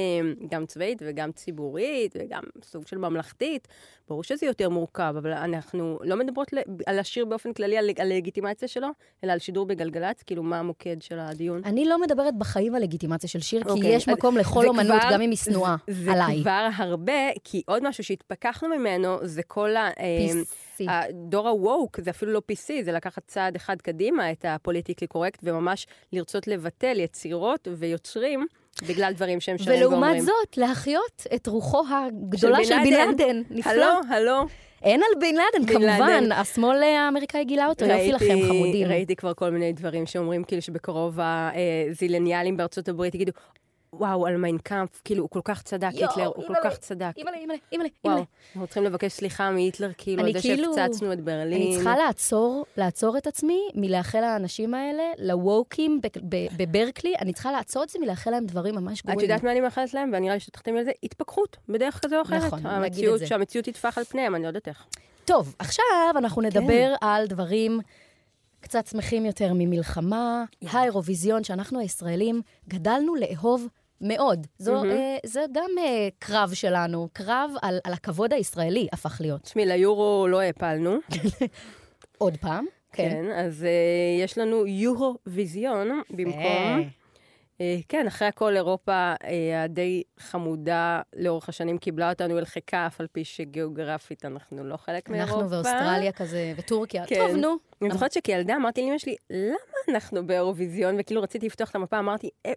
S3: גם צבאית וגם ציבורית וגם סוג של ממלכתית. ברור שזה יותר מורכב, אבל אנחנו לא מדברות על השיר באופן כללי, על הלגיטימציה שלו, אלא על שידור בגלגלצ, כאילו, מה המוקד של הדיון.
S2: אני לא מדברת בחיים על לגיטימציה של שיר, כי
S3: אוקיי,
S2: יש מקום לכל
S3: זה
S2: אומנות, גם אם היא שנואה
S3: זה
S2: עליי.
S3: כבר הרבה, כי עוד משהו שהתפכחנו ממנו, זה כל ה... אה,
S2: PC.
S3: הדור ה-woke, זה אפילו לא PC, זה לקחת צעד אחד קדימה, את הפוליטיקלי קורקט, וממש לרצות לבטל יצירות ויוצרים בגלל דברים שהם שונים ואומרים.
S2: ולעומת זאת, להחיות את רוחו הגדולה של בן לאדן. נפלא.
S3: הלו, הלו.
S2: אין על בן לאדן,
S3: בן
S2: כמובן.
S3: לאדן.
S2: השמאל האמריקאי גילה אותו, יופי לכם, חמודים.
S3: ראיתי כבר כל מיני דברים שאומרים כאילו שבקרוב הזילניאלים בארצות הברית יגידו, וואו, על מיינקאמפ, כאילו, הוא כל כך צדק, היטלר, הוא כל כך צדק.
S2: אימא'לה, אימא'לה, אימא'לה,
S3: וואו. אנחנו צריכים לבקש סליחה מהיטלר, כאילו, על זה
S2: כאילו-
S3: שהפצצנו את ברלין.
S2: אני צריכה לעצור, לעצור את עצמי מלאחל לאנשים האלה, לווקים בברקלי, אני צריכה לעצור את זה מלאחל להם דברים ממש גרועים.
S3: את יודעת מה אני מאחלת להם? ונראה לי שתחתים על זה, התפכחות, בדרך כזו או אחרת.
S2: נכון, נגיד את זה.
S3: שהמציאות תטפח על פניהם, אני לא יודעת איך.
S2: טוב, עכשיו אנחנו
S3: כן.
S2: נדבר על דברים קצת שמחים יותר ממלחמה, האירוויזיון, שאנחנו הישראלים גדלנו לאהוב מאוד. זו, אה, זה גם אה, קרב שלנו, קרב על, על הכבוד הישראלי הפך להיות.
S3: תשמעי, ליורו לא העפלנו.
S2: עוד פעם, כן.
S3: כן, אז אה, יש לנו יורו-ויזיון במקום. אה, כן, אחרי הכל אירופה אה, הדי חמודה לאורך השנים קיבלה אותנו אל חיקה, אף על פי שגיאוגרפית אנחנו לא חלק מאירופה.
S2: אנחנו ואוסטרליה כזה, וטורקיה.
S3: כן.
S2: טוב, נו.
S3: אני זוכרת שכילדה אמרתי לאמא שלי, למה אנחנו באירוויזיון? וכאילו רציתי לפתוח את המפה, אמרתי, אה,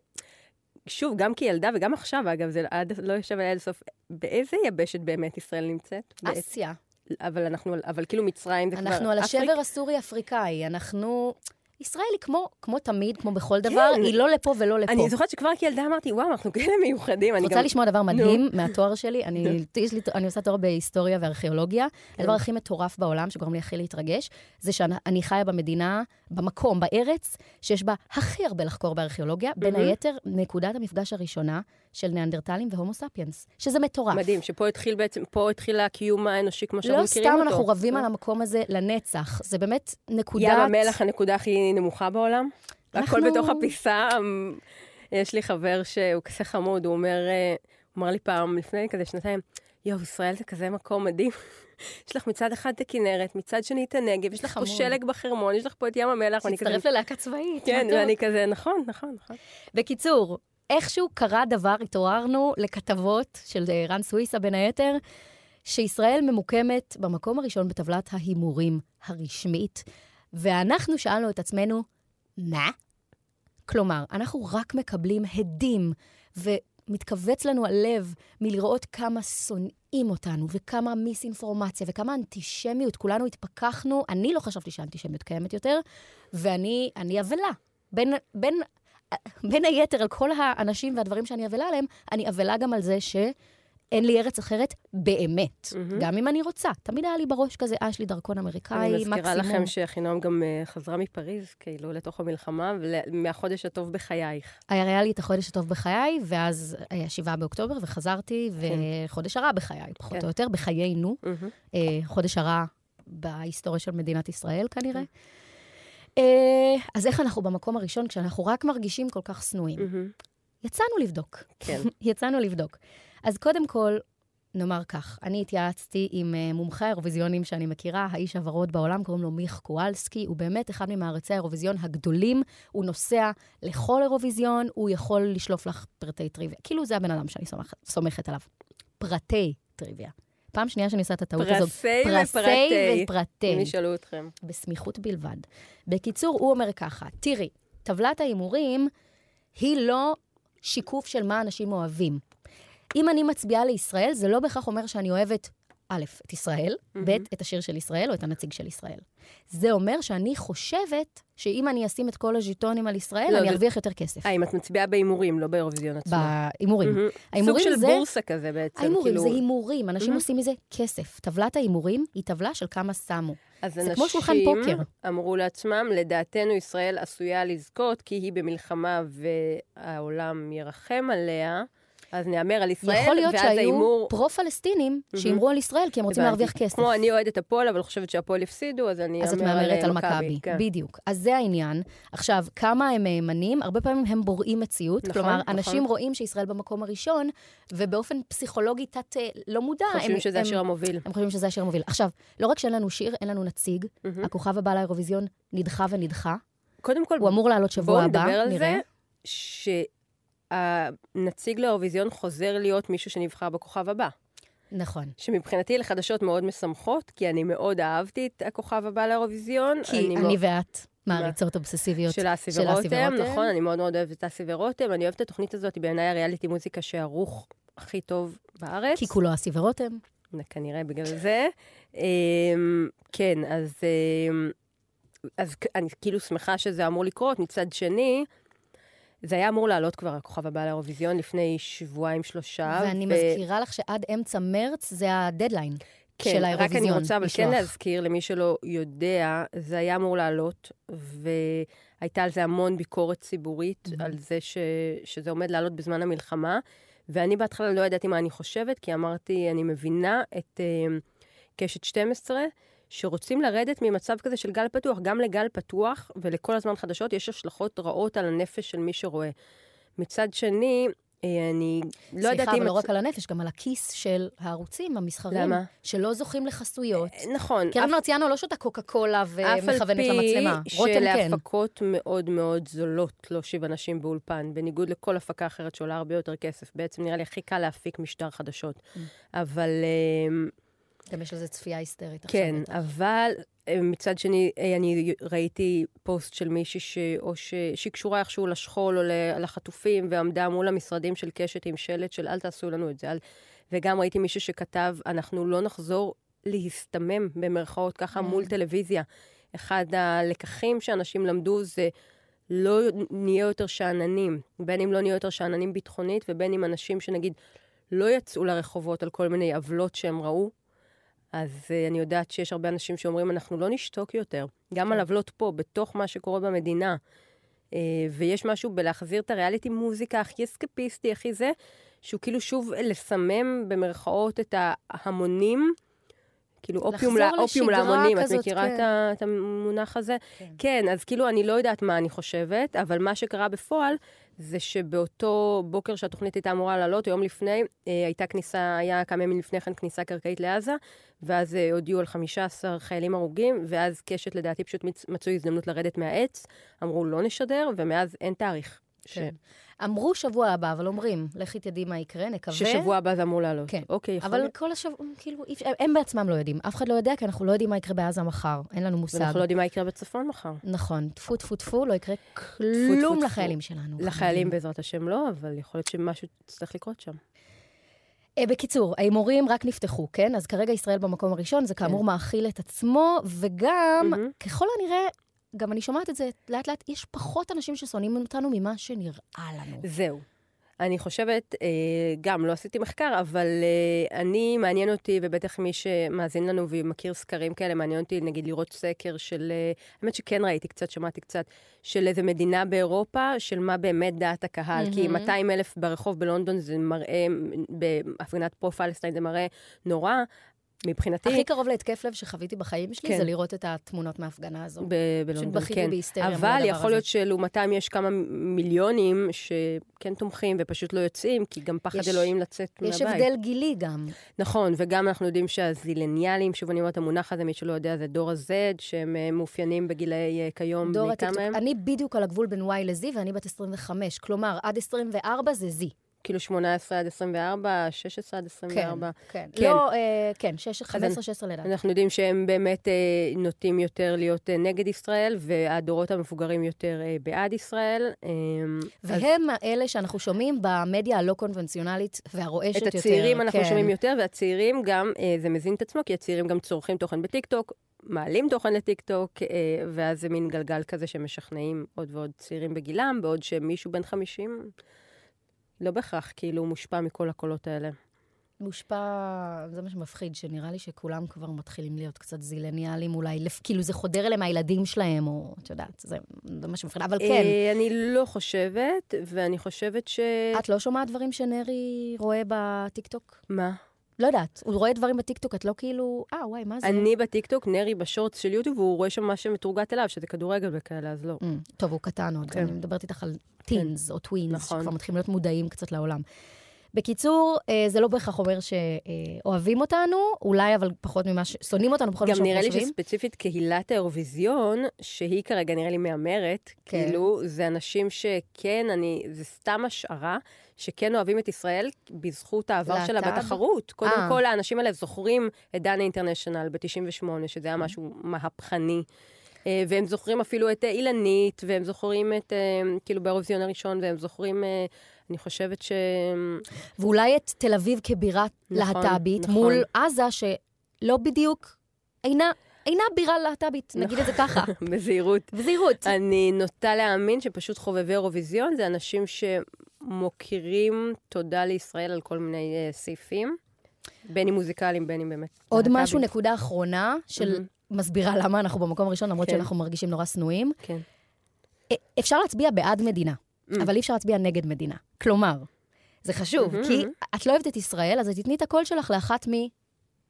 S3: שוב, גם כילדה וגם עכשיו, אגב, זה עד, לא יושב עליי עד הסוף, באיזה יבשת באמת ישראל נמצאת?
S2: אסיה.
S3: אבל אנחנו, אבל כאילו מצרים זה כבר
S2: אנחנו על. השבר הסורי-אפריקאי. אנחנו... ישראל היא כמו, כמו תמיד, כמו בכל דבר, היא לא לפה ולא לפה.
S3: אני זוכרת שכבר כילדה אמרתי, וואו, אנחנו כאלה מיוחדים. אני
S2: רוצה
S3: גם...
S2: לשמוע דבר מדהים מהתואר שלי? אני, יש לי, אני עושה תואר בהיסטוריה וארכיאולוגיה.
S3: כן.
S2: הדבר הכי מטורף בעולם, שגורם לי הכי להתרגש, זה שאני חיה במדינה, במקום, בארץ, שיש בה הכי הרבה לחקור בארכיאולוגיה, בין היתר, נקודת המפגש הראשונה של ניאנדרטלים והומו ספיאנס, שזה מטורף.
S3: מדהים, שפה התחיל בעצם, פה התחיל הקיום האנושי כמו שאנחנו
S2: לא
S3: מכירים
S2: סתם
S3: אותו.
S2: אנחנו רבים
S3: לא?
S2: על המקום הזה לנצח. זה באמת נקודת...
S3: ים המלח הנקודה הכי נמוכה בעולם.
S2: אנחנו-
S3: הכל בתוך הפיסה. אמ, יש לי חבר שהוא כזה חמוד, הוא אומר, אה, הוא אמר לי פעם, לפני כזה שנתיים, יואו, ישראל זה כזה מקום מדהים. יש לך מצד אחד את הכנרת, מצד שני את הנגב, יש לך פה. שלג בחרמון, יש לך פה את ים המלח. כזה-
S2: שהצטרף ללהקה צבאית.
S3: כן. ואני כזה, נכון, נכון, נכון.
S2: בקיצור, איכשהו קרה דבר, התעוררנו לכתבות של אה, רן סוויסה בין היתר, שישראל ממוקמת במקום הראשון בטבלת ההימורים הרשמית, ואנחנו שאלנו את עצמנו, מה? כלומר, אנחנו רק מקבלים הדים, ומתכווץ לנו הלב מלראות כמה שונאים אותנו, וכמה מיסאינפורמציה, וכמה אנטישמיות. כולנו התפכחנו, אני לא חשבתי שהאנטישמיות קיימת יותר, ואני אני אבלה. בין, בין, בין היתר, על כל האנשים והדברים שאני אבלה עליהם, אני אבלה גם על זה שאין לי ארץ אחרת באמת, גם אם אני רוצה. תמיד היה לי בראש כזה, אה, יש לי דרכון אמריקאי,
S3: אני
S2: מקסימום.
S3: מזכירה לכם שאחינועם גם אה, חזרה מפריז, כאילו, לתוך המלחמה, ומהחודש הטוב בחייך.
S2: היה לי את החודש הטוב בחיי, ואז היה שבעה באוקטובר, וחזרתי, וחודש הרע בחיי, פחות
S3: כן.
S2: או יותר, בחיינו.
S3: מהמם.
S2: אה, חודש הרע בהיסטוריה של מדינת ישראל, כנראה. אה, אז איך אנחנו במקום הראשון כשאנחנו רק מרגישים כל כך שנואים? יצאנו לבדוק.
S3: כן.
S2: יצאנו לבדוק. אז קודם כל, נאמר כך, אני התייעצתי עם uh, מומחה האירוויזיונים שאני מכירה, האיש הוורוד בעולם, קוראים לו מיך קואלסקי, הוא באמת אחד ממעריצי האירוויזיון הגדולים, הוא נוסע לכל אירוויזיון, הוא יכול לשלוף לך פרטי טריוויה. כאילו זה הבן אדם שאני סומכת, סומכת עליו. פרטי טריוויה. פעם שנייה שאני עושה את הטעות הזאת.
S3: פרסי
S2: פרסי
S3: ופרטי.
S2: ופרטי.
S3: אם ישאלו אתכם.
S2: בסמיכות בלבד. בקיצור, הוא אומר ככה, תראי, טבלת ההימורים היא לא שיקוף של מה אנשים אוהבים. אם אני מצביעה לישראל, זה לא בהכרח אומר שאני אוהבת, א', את ישראל, ב', את השיר של ישראל או את הנציג של ישראל. זה אומר שאני חושבת שאם אני אשים את כל הז'יטונים על ישראל,
S3: לא,
S2: אני
S3: זה-
S2: ארוויח יותר כסף.
S3: אה, אם את מצביעה בהימורים, לא באירוויזיון עצמו.
S2: בהימורים.
S3: מהמם. סוג של
S2: זה...
S3: בורסה כזה בעצם.
S2: ההימורים
S3: כאילו-
S2: זה הימורים, אנשים
S3: מהמם.
S2: עושים מזה כסף. טבלת ההימורים היא טבלה של כמה שמו.
S3: אז
S2: זה כמו שולחן
S3: אנשים
S2: פוקר.
S3: אמרו לעצמם, לדעתנו ישראל עשויה לזכות כי היא במלחמה והעולם ירחם עליה, אז נהמר על ישראל,
S2: יכול להיות
S3: ואז
S2: שהיו
S3: ההימור...
S2: פרו-פלסטינים שהימרו על ישראל, כי הם רוצים. להרוויח כסף.
S3: כמו אני אוהדת הפועל, אבל חושבת שהפועל הפסידו, אז אני
S2: אז את מהמרת על
S3: מכבי. כן.
S2: בדיוק. אז זה העניין. עכשיו, כמה הם מהימנים? הרבה פעמים הם בוראים מציאות.
S3: נכון,
S2: כלומר,
S3: נכון.
S2: אנשים רואים שישראל במקום הראשון, ובאופן פסיכולוגי תת אה, לא מודע,
S3: חושבים
S2: הם-
S3: שזה השיר המוביל.
S2: הם חושבים שזה השיר המוביל. עכשיו, לא רק שאין לנו שיר, אין לנו נציג. הכוכב הבא לאירוויזיון נדחה ונדחה.
S3: קודם כל,
S2: הוא אמור לעלות שבוע
S3: בואו
S2: הבא,
S3: נדבר על
S2: נראה.
S3: זה שהנציג לאירוויזיון חוזר להיות מישהו שנבחר בכוכב הבא.
S2: נכון.
S3: שמבחינתי אלה חדשות מאוד משמחות, כי אני מאוד אהבתי את הכוכב הבא לאירוויזיון.
S2: כי אני
S3: מאוד-
S2: ואת מעריצות אובססיביות
S3: של אסי ורותם. נכון, אני מאוד מאוד אוהבת את אסי ורותם. אני אוהבת את התוכנית הזאת, היא בעיניי הריאליטי מוזיקה שערוך הכי טוב בארץ.
S2: כי כולו אסי ורותם.
S3: כנראה בגלל זה. אמ, כן, אז, אמ, אז אני כאילו שמחה שזה אמור לקרות. מצד שני, זה היה אמור לעלות כבר, הכוכב הבא לאירוויזיון, לפני שבועיים, שלושה.
S2: ואני
S3: ו-
S2: מזכירה לך שעד אמצע מרץ זה הדדליין
S3: כן,
S2: של
S3: רק
S2: האירוויזיון.
S3: אני רוצה אבל כן. להזכיר למי שלא יודע, זה היה אמור לעלות, והייתה על זה המון ביקורת ציבורית,
S2: Mm-hmm.
S3: על זה ש, שזה עומד לעלות בזמן המלחמה, ואני בהתחלה לא ידעתי מה אני חושבת, כי אמרתי, אני מבינה את uh, קשת 12, שרוצים לרדת ממצב כזה של גל פתוח. גם לגל פתוח ולכל הזמן חדשות יש השלכות רעות על הנפש של מי שרואה. מצד שני, אה, אני לא
S2: סליחה,
S3: ידעתי...
S2: אבל לא רק על הנפש, גם על הכיס של הערוצים המסחריים.
S3: למה?
S2: שלא זוכים לחסויות.
S3: נכון.
S2: קרן
S3: אף-
S2: מרציאנו לא שותה קוקה קולה
S3: אף
S2: ומכוונת
S3: על פי
S2: למצלמה. רותם כן.
S3: שלהפקות מאוד מאוד זולות להושיב אנשים באולפן, בניגוד לכל הפקה אחרת שעולה הרבה יותר כסף. בעצם נראה לי הכי קל להפיק משדר חדשות.
S2: Mm.
S3: אבל אמ,
S2: גם יש לזה צפייה היסטרית.
S3: כן. אבל אה, מצד שני, אה, אני ראיתי פוסט של מישהי ש... או ש... שהיא קשורה איכשהו לשכול או לחטופים, ועמדה מול המשרדים של קשת עם שלט של אל תעשו לנו את זה. אל... וגם ראיתי מישהו שכתב, אנחנו לא נחזור להסתמם, במרכאות, ככה מול טלוויזיה. אחד הלקחים שאנשים למדו זה לא נהיה יותר שאננים, בין אם לא נהיה יותר שאננים ביטחונית, ובין אם אנשים שנגיד לא יצאו לרחובות על כל מיני עוולות שהם ראו, אז uh, אני יודעת שיש הרבה אנשים שאומרים, אנחנו לא נשתוק יותר. גם על עוולות פה, בתוך מה שקורה במדינה. Uh, ויש משהו בלהחזיר את הריאליטי מוזיקה הכי אסקפיסטי, הכי זה, שהוא כאילו שוב לסמם במרכאות את ההמונים. כאילו אופיום, לה, אופיום להמונים, את
S2: כזאת,
S3: מכירה
S2: כן.
S3: את, ה, את המונח הזה? כן. כן, אז כאילו אני לא יודעת מה אני חושבת, אבל מה שקרה בפועל זה שבאותו בוקר שהתוכנית הייתה אמורה לעלות, יום לפני, אה, הייתה כניסה, היה כמה ימים לפני כן כניסה קרקעית לעזה, ואז אה, הודיעו על 15 חיילים הרוגים, ואז קשת לדעתי פשוט מצ, מצאו הזדמנות לרדת מהעץ, אמרו לא נשדר, ומאז אין תאריך.
S2: כן. אמרו שבוע הבא, אבל אומרים, לכי תדעי מה יקרה, נקווה.
S3: ששבוע הבא זה אמור לעלות.
S2: כן.
S3: אוקיי, יכול
S2: אבל
S3: להיות.
S2: כל השבוע, כאילו, אי הם בעצמם לא יודעים. אף אחד לא יודע, כי אנחנו לא יודעים מה יקרה בעזה מחר. אין לנו מושג.
S3: ואנחנו לא יודעים מה יקרה בצפון מחר.
S2: נכון, טפו טפו טפו, לא יקרה כלום. לחיילים שלנו.
S3: לחיילים בעזרת השם לא, אבל יכול להיות שמשהו יצטרך לקרות שם.
S2: אה, בקיצור, ההימורים רק נפתחו, כן? אז כרגע ישראל במקום הראשון, זה כאמור מאכיל את עצמו, וגם,
S3: מהמם.
S2: ככל הנראה, גם אני שומעת את זה לאט לאט, יש פחות אנשים ששונאים אותנו ממה שנראה לנו.
S3: זהו. אני חושבת, אה, גם לא עשיתי מחקר, אבל אה, אני, מעניין אותי, ובטח מי שמאזין לנו ומכיר סקרים כאלה, מעניין אותי נגיד לראות סקר של, אה, האמת שכן ראיתי קצת, שמעתי קצת, של איזה מדינה באירופה, של מה באמת דעת הקהל. כי 200 אלף ברחוב בלונדון זה מראה, בהפגנת פרו-פלסטיין זה מראה נורא. מבחינתי,
S2: הכי קרוב להתקף לב שחוויתי בחיים שלי,
S3: כן.
S2: זה לראות את התמונות מההפגנה הזו.
S3: בלונדון,
S2: בכיתי
S3: כן.
S2: בהיסטריה מול
S3: אבל
S2: הדבר
S3: יכול. להיות שלעומתם יש כמה מיליונים שכן תומכים ופשוט לא יוצאים, כי גם פחד
S2: יש-
S3: אלוהים לצאת מהבית.
S2: יש הבדל גילי גם.
S3: נכון, וגם אנחנו יודעים שהזילניאלים, שוב אני אומרת, המונח הזה, מי שלא יודע, זה דור ה-Z, שהם אה, מאופיינים בגילאי אה, כיום,
S2: דור הטיקטוק. אני בדיוק על הגבול בין Y ל-Z, ואני בת 25. כלומר, עד 24 זה Z.
S3: כאילו 18 עד 24, 16 עד 24.
S2: כן.
S3: כן.
S2: לא, אה, כן, 15-16
S3: אני-
S2: לדעתי.
S3: אנחנו יודעים שהם באמת אה, נוטים יותר להיות אה, נגד ישראל, והדורות המבוגרים יותר אה, בעד ישראל. אה, אז
S2: והם האלה שאנחנו שומעים במדיה הלא קונבנציונלית והרועשת
S3: את
S2: יותר.
S3: הצעירים אנחנו
S2: כן.
S3: שומעים יותר, והצעירים גם, אה, זה מזין את עצמו, כי הצעירים גם צורכים תוכן בטיקטוק, מעלים תוכן לטיקטוק, אה, ואז זה מין גלגל כזה שמשכנעים עוד ועוד צעירים בגילם, בעוד שמישהו בן 50 לא בהכרח כאילו מושפע מכל הקולות האלה.
S2: מושפע, זה מה שמפחיד, שנראה לי שכולם כבר מתחילים להיות קצת זילניאלים אולי, לפ- כאילו זה חודר אליהם הילדים שלהם, או את יודעת, זה, זה מה שמפחיד, אבל כן.
S3: אה, אני לא חושבת, ואני חושבת ש...
S2: את לא שומעת דברים שנרי רואה בטיקטוק?
S3: מה?
S2: לא יודעת, הוא רואה דברים בטיקטוק, את לא כאילו, אה, וואי, מה זה?
S3: אני בטיקטוק, נרי בשורטס של יוטיוב, והוא רואה שם מה שמתורגת אליו, שזה כדורגל וכאלה, אז לא.
S2: Mm, טוב, הוא קטן עוד,
S3: כן.
S2: אני מדברת איתך על טינס או טווינס,
S3: נכון.
S2: שכבר מתחילים להיות מודעים קצת לעולם. בקיצור, אה, זה לא בהכרח אומר שאוהבים אותנו, אולי אבל פחות ממה ש... שונאים אותנו פחות ממה
S3: גם
S2: שאנחנו
S3: נראה לי
S2: חושבים.
S3: שספציפית קהילת האירוויזיון, שהיא כרגע נראה לי מהמרת,
S2: כן.
S3: כאילו, זה אנשים שכן, אני, זה סתם השערה, שכן אוהבים את ישראל בזכות העבר שלה
S2: להט"ב?
S3: בתחרות. קודם
S2: אה.
S3: כל, האנשים האלה זוכרים את דנה אינטרנשיונל ב-98, שזה היה משהו מהפכני. אה, והם זוכרים אפילו את אה, אילנית, והם זוכרים את, אה, כאילו, באירוויזיון הראשון, והם זוכרים, אני חושבת ש...
S2: ואולי את תל אביב כבירת
S3: נכון,
S2: להט"בית,
S3: נכון.
S2: מול עזה, שלא בדיוק, אינה, אינה בירה להט"בית, נגיד את זה ככה.
S3: בזהירות.
S2: בזהירות.
S3: אני נוטה להאמין שפשוט חובבי אירוויזיון זה אנשים שמוקירים תודה לישראל על כל מיני uh, סעיפים, בין אם מוזיקליים, בין אם באמת.
S2: עוד
S3: להט"בים.
S2: משהו, נקודה אחרונה, של מסבירה למה אנחנו במקום הראשון, למרות
S3: כן.
S2: שאנחנו מרגישים נורא שנואים.
S3: כן.
S2: אה, אפשר להצביע בעד מדינה,
S3: Mm.
S2: אבל אי אפשר להצביע נגד מדינה. כלומר, זה חשוב,
S3: מהמם,
S2: כי. את לא אוהבת את ישראל, אז תתני את הקול שלך לאחת מ...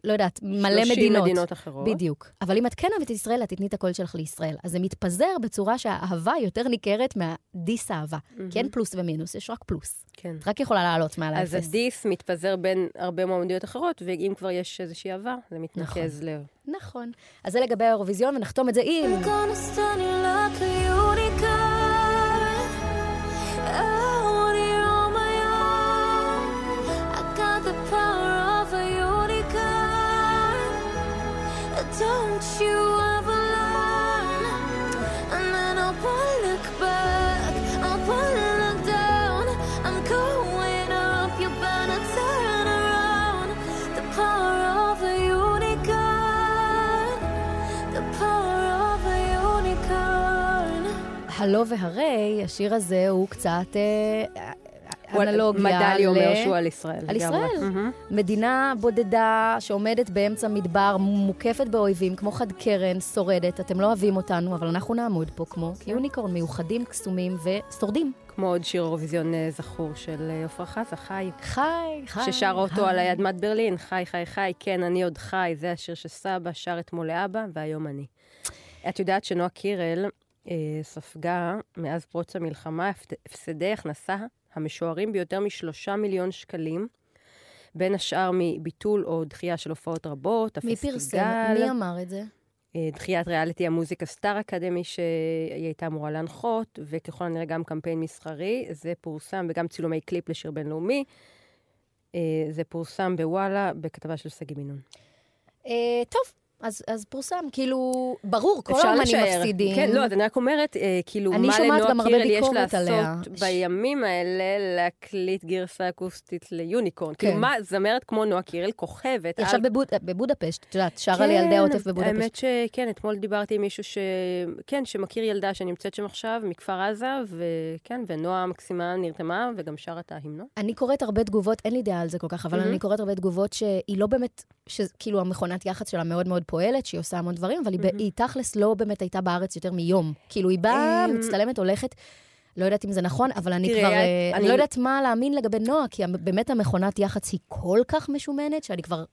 S2: לא יודעת, מלא
S3: 30
S2: מדינות.
S3: מדינות אחרות.
S2: בדיוק. אבל אם את כן אוהבת את ישראל, את תתני את הקול שלך לישראל. אז זה מתפזר בצורה שהאהבה יותר ניכרת מהדיס אהבה. כי אין פלוס ומינוס, יש רק פלוס.
S3: כן.
S2: את רק יכולה לעלות מעל
S3: אז
S2: האפס.
S3: הדיס מתפזר בין הרבה מועמדויות אחרות, ואם כבר יש איזושהי אהבה, זה מתנקז ל...
S2: נכון. אז זה לגבי האירוויזיון, ונחתום את זה עם... הלא והרי, השיר הזה הוא קצת אה, אנלוגיה
S3: מדלי
S2: ל-
S3: אומר שהוא על ישראל.
S2: על. ישראל.
S3: מהמם.
S2: מדינה בודדה שעומדת באמצע מדבר, מוקפת באויבים, כמו חד קרן, שורדת. אתם לא אוהבים אותנו, אבל אנחנו נעמוד פה כמו יוניקורן, מיוחדים, קסומים ושורדים.
S3: כמו עוד שיר אירוויזיון אה, זכור של אה, עפרה חזה, חי.
S2: חי, חי.
S3: ששר אותו
S2: חי.
S3: על אדמת ברלין, חי, חי, חי, כן, אני עוד חי, זה השיר שסבא שר אתמול לאבא, והיום אני. את יודעת שנועה קירל אה, ספגה מאז פרוץ המלחמה הפסדי הכנסה המשוערים ביותר משלושה מיליון שקלים, בין השאר מביטול או דחייה של הופעות רבות,
S2: מי
S3: הפסטיגל,
S2: פרסם? מי אמר את זה?
S3: אה, דחיית ריאליטי המוזיקה סטאר אקדמי שהיא הייתה אמורה להנחות, וככל הנראה גם קמפיין מסחרי. זה פורסם, וגם צילומי קליפ לשיר בינלאומי. אה, זה פורסם בוואלה, בכתבה של שגיא בן נון.
S2: אה, טוב, אז, אז פורסם, כאילו, ברור, כל האומנים. מפסידים.
S3: כן, לא, אז אני רק אומרת, אה, כאילו, מה לנועה קירל יש
S2: ביקורת עליה.
S3: לעשות בימים האלה להקליט גרסה אקוסטית ליוניקורן.
S2: כן.
S3: כאילו, מה, זמרת כמו נועה קירל, כוכבת.
S2: היא עכשיו
S3: על-
S2: בבוד, בבודפשט, את יודעת, שרה לילדי העוטף
S3: כן,
S2: בבודפשט.
S3: האמת שכן, אתמול דיברתי עם מישהו ש... כן, שמכיר ילדה שנמצאת שם עכשיו, מכפר עזה, וכן, ונועה מקסימה נרתמה, וגם שרה את ההמנון.
S2: אני קוראת הרבה תגובות, אין לי דעה על זה כל כך, אבל
S3: מהמם.
S2: אני קוראת הרבה תגובות שהיא לא באמת, שכאילו המכונת יח"צ שלה מאוד מאוד פועלת, שהיא עושה המון דברים, אבל ב- היא תכלס לא באמת הייתה בארץ יותר מיום. כאילו, היא באה,
S3: אמ,
S2: מצטלמת, הולכת. לא יודעת אם זה נכון, אבל אני
S3: תראי,
S2: כבר...
S3: היה-
S2: אה, אני
S3: אני-
S2: לא יודעת מה להאמין לגבי נועה, כי באמת המכונת יח"צ היא כל כך משומנת, שאני כבר...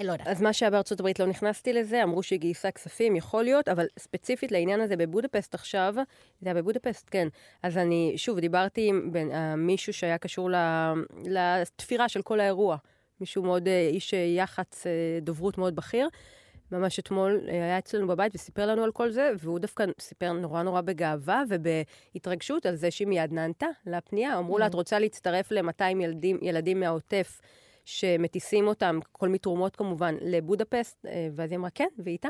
S2: אה, לא יודעת.
S3: אז מה שהיה בארצות הברית לא נכנסתי לזה, אמרו שהיא גייסה כספים, יכול להיות, אבל ספציפית לעניין הזה בבודפסט עכשיו, זה היה בבודפסט, כן. אז אני, שוב, דיברתי עם בן, uh, מישהו שהיה קשור ל, לתפירה של כל האירוע. מישהו מאוד, uh, איש אה, יח"צ, uh, דוברות מאוד בכיר. ממש אתמול uh, היה אצלנו בבית וסיפר לנו על כל זה, והוא דווקא סיפר נורא נורא בגאווה ובהתרגשות על זה שהיא מיד נענתה לפנייה. אמרו לה, את רוצה להצטרף ל-200 ילדים, ילדים מהעוטף שמטיסים אותם, כל מתרומות כמובן, לבודפסט, אה, ואז היא אמרה, כן, ואיתם.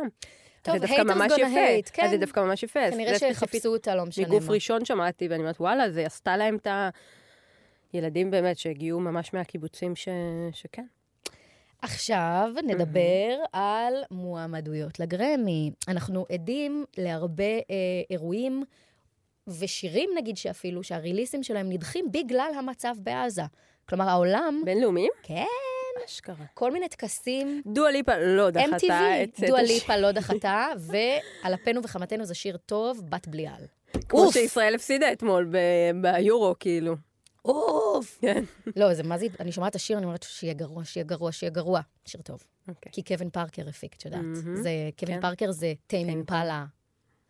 S2: טוב,
S3: אז זה דווקא ממש יפה.
S2: hate, כן.
S3: אז זה דווקא ממש יפה.
S2: כנראה שיחפשו אותה, לא משנה
S3: מגוף. ראשון שמעתי, ואני אומרת, וואלה, זה עשתה להם את הילדים באמת שהגיעו ממש מהקיבוצים ש... שכן.
S2: עכשיו נדבר על מועמדויות לגרמי. אנחנו עדים להרבה אה, אירועים ושירים, נגיד, שאפילו, שהריליסים שלהם נדחים בגלל המצב בעזה. כלומר, העולם...
S3: בינלאומיים?
S2: כן,
S3: אשכרה.
S2: כל מיני טקסים.
S3: דואה ליפה לא דחתה את
S2: MTV,
S3: סט
S2: דואה
S3: השיר.
S2: ליפה לא דחתה, ועל אפנו וחמתנו זה שיר טוב, בת בליעל.
S3: כמו. שישראל הפסידה אתמול ביורו, כאילו.
S2: אוף!
S3: כן.
S2: לא, זה מה זה, אני שומעת את השיר, אני אומרת שיהיה גרוע, שיהיה גרוע, שיהיה גרוע. שיר טוב.
S3: אוקיי.
S2: כי קווין פארקר הפיק, את יודעת.
S3: מהמם.
S2: זה, קווין
S3: כן.
S2: פארקר זה
S3: Tame
S2: Impala,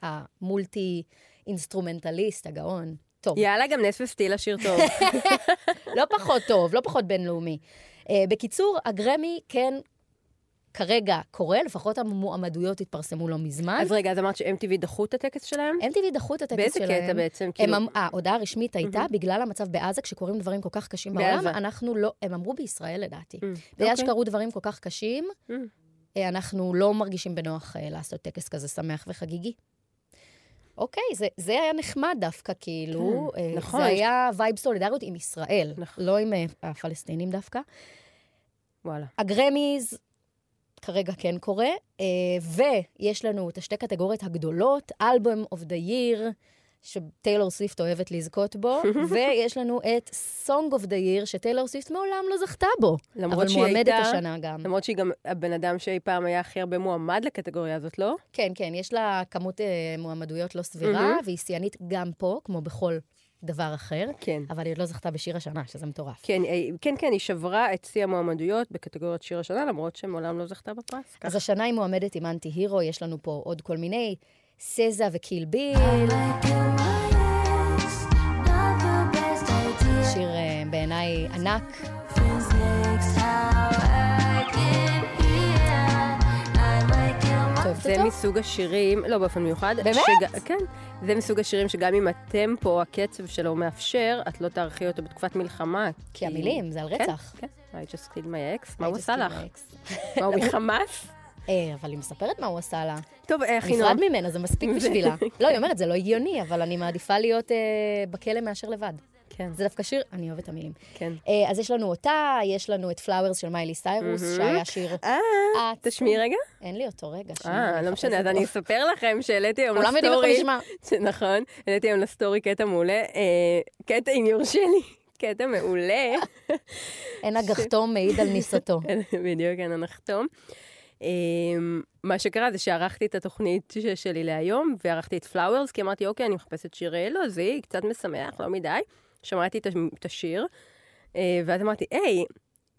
S2: ה multi-instrumentalist, הגאון. טוב,
S3: יאללה, גם נס וסטיל השיר טוב.
S2: לא פחות טוב, לא פחות בינלאומי. Uh, בקיצור, הגרמי כן כרגע קורה, לפחות המועמדויות התפרסמו לא מזמן.
S3: אז רגע, אז אמרת ש-MTV דחו את הטקס שלהם?
S2: MTV דחו את הטקס
S3: באיזה
S2: שלהם.
S3: קטע בעצם?
S2: הם
S3: כאילו,
S2: אמ- ההודעה הרשמית הייתה, בגלל המצב בעזה, כשקורים דברים כל כך קשים בעולם,
S3: בעזה.
S2: אנחנו לא, הם אמרו בישראל לדעתי.
S3: Mm,
S2: בגלל
S3: אוקיי.
S2: שקרו דברים כל כך קשים,
S3: Mm.
S2: אה, אנחנו לא מרגישים בנוח אה, לעשות טקס כזה שמח וחגיגי. אוקיי, זה, זה היה נחמד דווקא, כאילו.
S3: כן,
S2: אה,
S3: נכון,
S2: זה היה vibe סולידריות עם ישראל,
S3: נכון.
S2: לא עם אה, הפלסטינים דווקא.
S3: וואלה.
S2: הגרמיז כרגע כן קורה, אה, ויש לנו את השתי קטגוריות הגדולות, album of the year, שטיילור סוויפט אוהבת לזכות בו, ויש לנו את song of the year, שטיילור סוויפט מעולם לא זכתה בו.
S3: למרות
S2: אבל
S3: שהיא
S2: מועמדת
S3: הייתה-
S2: השנה גם.
S3: למרות שהיא גם הבן אדם שאי פעם היה הכי הרבה מועמד לקטגוריה הזאת, לא?
S2: כן, כן, יש לה כמות אה, מועמדויות לא סבירה. והיא שיאנית גם פה, כמו בכל דבר אחר,
S3: כן.
S2: אבל היא עוד לא זכתה בשיר השנה, שזה מטורף.
S3: כן, אה, כן, כן, היא שברה את שיא המועמדויות בקטגוריית שיר השנה, למרות שמעולם לא זכתה בפרס.
S2: אז השנה היא מועמדת עם אנטי הירו, יש לנו פה עוד כל מיני, סזה וקיל ביל, שיר אה, בעיניי ענק.
S3: זה
S2: אותו?
S3: מסוג השירים, לא באופן מיוחד.
S2: באמת?
S3: שג- כן. זה מסוג השירים שגם אם הטמפו, הקצב שלו מאפשר, את לא תערכי אותו בתקופת מלחמה.
S2: כי המילים, זה על
S3: כן,
S2: רצח.
S3: כן. I just killed my ex, מה הוא עשה לך? מה, הוא מחמאס?
S2: אה, אבל היא מספרת מה הוא עשה לה.
S3: טוב, אה, אחינועם.
S2: נפרד ממנה, זה מספיק בשבילה. לא, היא אומרת, זה לא הגיוני, אבל אני מעדיפה להיות אה, בכלא מאשר לבד.
S3: כן,
S2: זה דווקא שיר, אני אוהבת את המילים.
S3: כן.
S2: אה, אז יש לנו אותה, יש לנו את פלאוורס של מיילי סיירוס, שהיה שיר...
S3: אה,
S2: את-
S3: תשמיעי רגע.
S2: אין לי אותו, רגע.
S3: אה, לא משנה, אז. אני אספר לכם שהעליתי היום
S2: כולם יודעים איך הוא
S3: לסטורי.
S2: נשמע.
S3: נכון, העליתי היום לסטורי קטע מעולה. אה, קטע, אם יורשה לי, קטע מעולה.
S2: אין הגחתום מעיד על ניסתו.
S3: בדיוק, אין הנחתום. אמ, מה שקרה זה שערכתי את התוכנית שלי להיום, וערכתי את פלאוורס, כי אמרתי, אוקיי, אני מחפשת שיר לועזי, קצת משמח, לא מדי. שמעתי את הש- את השיר, אה, ואז אמרתי, היי,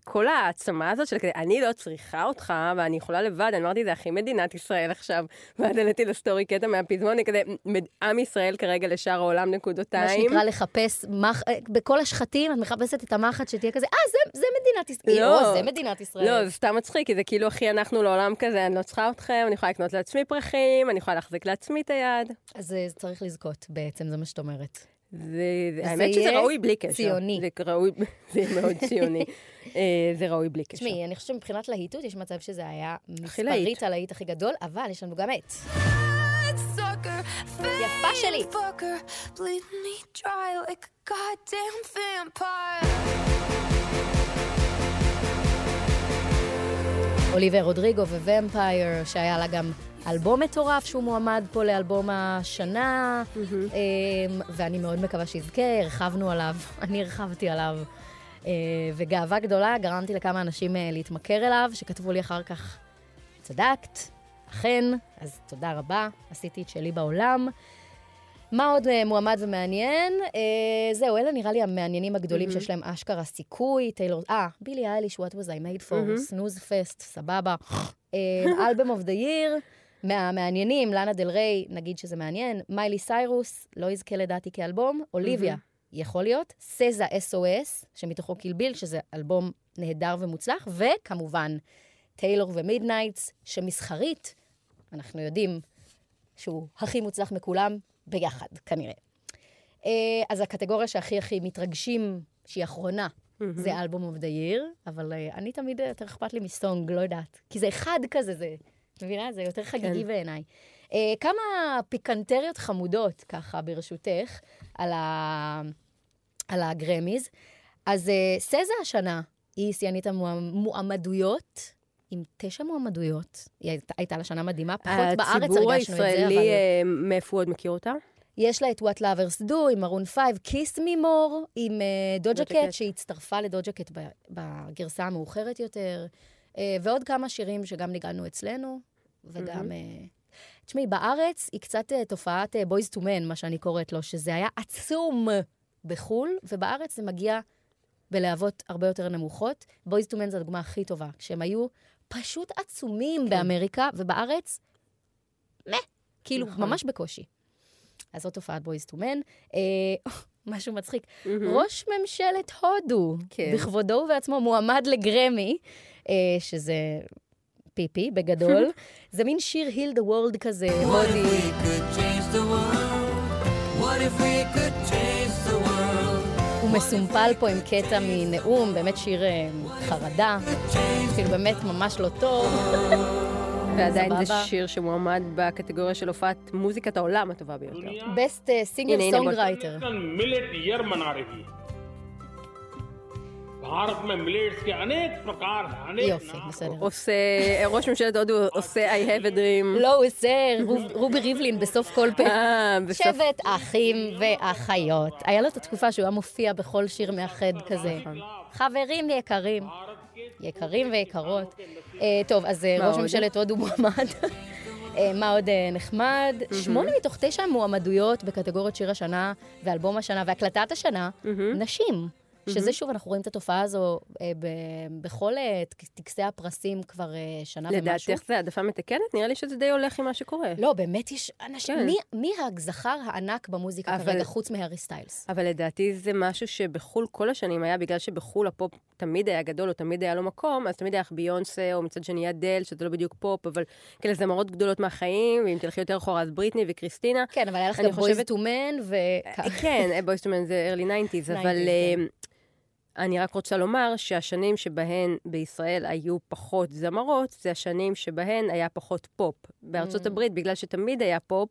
S3: כל העצמה הזאת של כזה, אני לא צריכה אותך, ואני יכולה לבד, אני אמרתי, זה הכי מדינת ישראל עכשיו. ואז העליתי לסטורי קטע מהפזמון, אני כזה, "מד- עם ישראל כרגע לשאר העולם
S2: מה
S3: נקודותיים.
S2: שנקרא לחפש, מח... אה, בכל השחטים את מחפשת את המחט שתהיה כזה, אה, זה, זה מדינת ישראל.
S3: לא.
S2: זה מדינת ישראל.
S3: לא, זה סתם מצחיק, כי זה כאילו הכי אנחנו לעולם כזה, אני לא צריכה אתכם, אני יכולה לקנות לעצמי פרחים, אני יכולה להחזיק לעצמי את היד.
S2: אז אה, צריך לזכות בעצם, זה מה שאת אומרת.
S3: זה, זה,
S2: וזה
S3: האמת שזה ראוי בלי קשר.
S2: ציוני.
S3: זה ראוי, זה מאוד ציוני. אה, זה ראוי בלי קשר.
S2: תשמעי, אני חושבת שמבחינת להיטות, יש מצב שזה היה. מספרית הלהיט הכי גדול, אבל יש לנו גם את. יפה שלי. אוליבר רודריגו וומפייר, שהיה לה גם אלבום מטורף שהוא מועמד פה לאלבום השנה, אמ, ואני מאוד מקווה שיזכה, הרחבנו עליו, אני הרחבתי עליו. אה, וגאווה גדולה, גרמתי לכמה אנשים אה, להתמכר אליו, שכתבו לי אחר כך, צדקת, אכן, אז תודה רבה, עשיתי את שלי בעולם. מה עוד אה, מועמד ומעניין? אה, זהו, אלה נראה לי המעניינים הגדולים שיש להם אשכרה סיכוי. טיילור, אה, בילי אייליש, What was I made for, snooze fest, סבבה. album of the year, מהמעניינים, לאנה דל ריי, נגיד שזה מעניין. מיילי סיירוס, לא יזכה לדעתי כאלבום. אוליביה, יכול להיות. סזה SOS, שמתוכו Kill Bill, שזה אלבום נהדר ומוצלח. וכמובן, טיילור ו Midnights, שמסחרית, אנחנו יודעים שהוא הכי מוצלח מכולם, ביחד, כנראה. אה, אז הקטגוריה שהכי הכי מתרגשים, שהיא אחרונה, זה album of the year, אבל אה, אני תמיד אה, יותר אכפת לי מ song, לא יודעת. כי זה אחד כזה, זה, מבינה? זה יותר חגיגי
S3: כן.
S2: בעיניי. אה, כמה פיקנטריות חמודות, ככה, ברשותך, על, ה... על הגרמיז. אז אה, סזה השנה, היא שיאנית המועמדויות. עם תשע מועמדויות. היא הייתה, הייתה לה שנה מדהימה, פחות בארץ
S3: הציבור
S2: הרגשנו את זה, אבל...
S3: הישראלי, אה, מאיפה הוא עוד מכיר אותה?
S2: יש לה את What Lovers Do עם מרון 5, Kiss Me More עם דוג'ה
S3: Doja Cat.
S2: קט, שהצטרפה לדוג'ה קט בגרסה המאוחרת יותר, אה, ועוד כמה שירים שגם ניגענו אצלנו, וגם... אה, תשמעי, בארץ היא קצת אה, תופעת Boyz II Men, מה שאני קוראת לו, שזה היה עצום בחו"ל, ובארץ זה מגיע בלהבות הרבה יותר נמוכות. Boyz II Men זו הדוגמה הכי טובה, כשהם היו פשוט עצומים
S3: כן.
S2: באמריקה, ובארץ, מה? כאילו,
S3: נכון.
S2: ממש בקושי. אז זאת תופעת Boyz II Men. משהו מצחיק. ראש ממשלת הודו,
S3: כן.
S2: בכבודו ובעצמו, מועמד לגרמי, אה, שזה פיפי בגדול. זה מין שיר Heal the World כזה, הודי. הוא מסומפל פה עם קטע מנאום, באמת שיר אה, חרדה, כאילו באמת ממש לא טוב.
S3: ועדיין זה. שיר שמועמד בקטגוריה של הופעת מוזיקת העולם הטובה ביותר.
S2: best
S3: הנה, הנה, בוא-
S6: songwriter. भारत में मिलेट्स के अनेक प्रकार हैं अनेक
S2: יופי,
S6: नाम
S2: בסדר.
S3: עושה, ראש ממשלת הודו עושה I have a dream.
S2: לא, הוא עושה רוב- רובי ריבלין בסוף כל פה.
S3: אה, בסוף...
S2: שבט אחים ואחיות. היה לו את התקופה שהוא היה מופיע בכל שיר מאחד כזה. חברים יקרים, יקרים ויקרות. אה, טוב, אז אה,
S3: מה
S2: ראש
S3: עוד?
S2: ממשלת הודו מועמד. אה, מה עוד אה, נחמד? שמונה מתוך תשע מועמדויות בקטגוריות שיר השנה ואלבום השנה והקלטת השנה, נשים. שזה שוב, אנחנו רואים את התופעה הזו אה, ב- בכל אה, טק- טקסי הפרסים כבר אה, שנה ומשהו.
S3: לדעתך זה העדפה מתקנת? נראה לי שזה די הולך עם מה שקורה.
S2: לא, באמת יש אנשים...
S3: כן.
S2: מי, מי הזכר הענק במוזיקה
S3: אבל-
S2: כרגע, חוץ מהארי סטיילס?
S3: אבל לדעתי זה משהו שבחו"ל כל השנים היה, בגלל שבחו"ל הפופ תמיד היה גדול, או תמיד היה לו מקום, אז תמיד היה לך ביונסה, או מצד שני אדל, שזה לא בדיוק פופ, אבל כאלה זמרות גדולות מהחיים, ואם תלכי יותר אחורה, אז בריטני וקריסטינה.
S2: כן, אבל היה לך גם Boyz
S3: חושבת-
S2: II Men, ו...
S3: כן, Boyz II Men זה early 90's, אבל
S2: 90s,
S3: אה,
S2: כן.
S3: אני רק רוצה לומר שהשנים שבהן בישראל היו פחות זמרות, זה השנים שבהן היה פחות פופ. בארצות
S2: Mm.
S3: הברית, בגלל שתמיד היה פופ,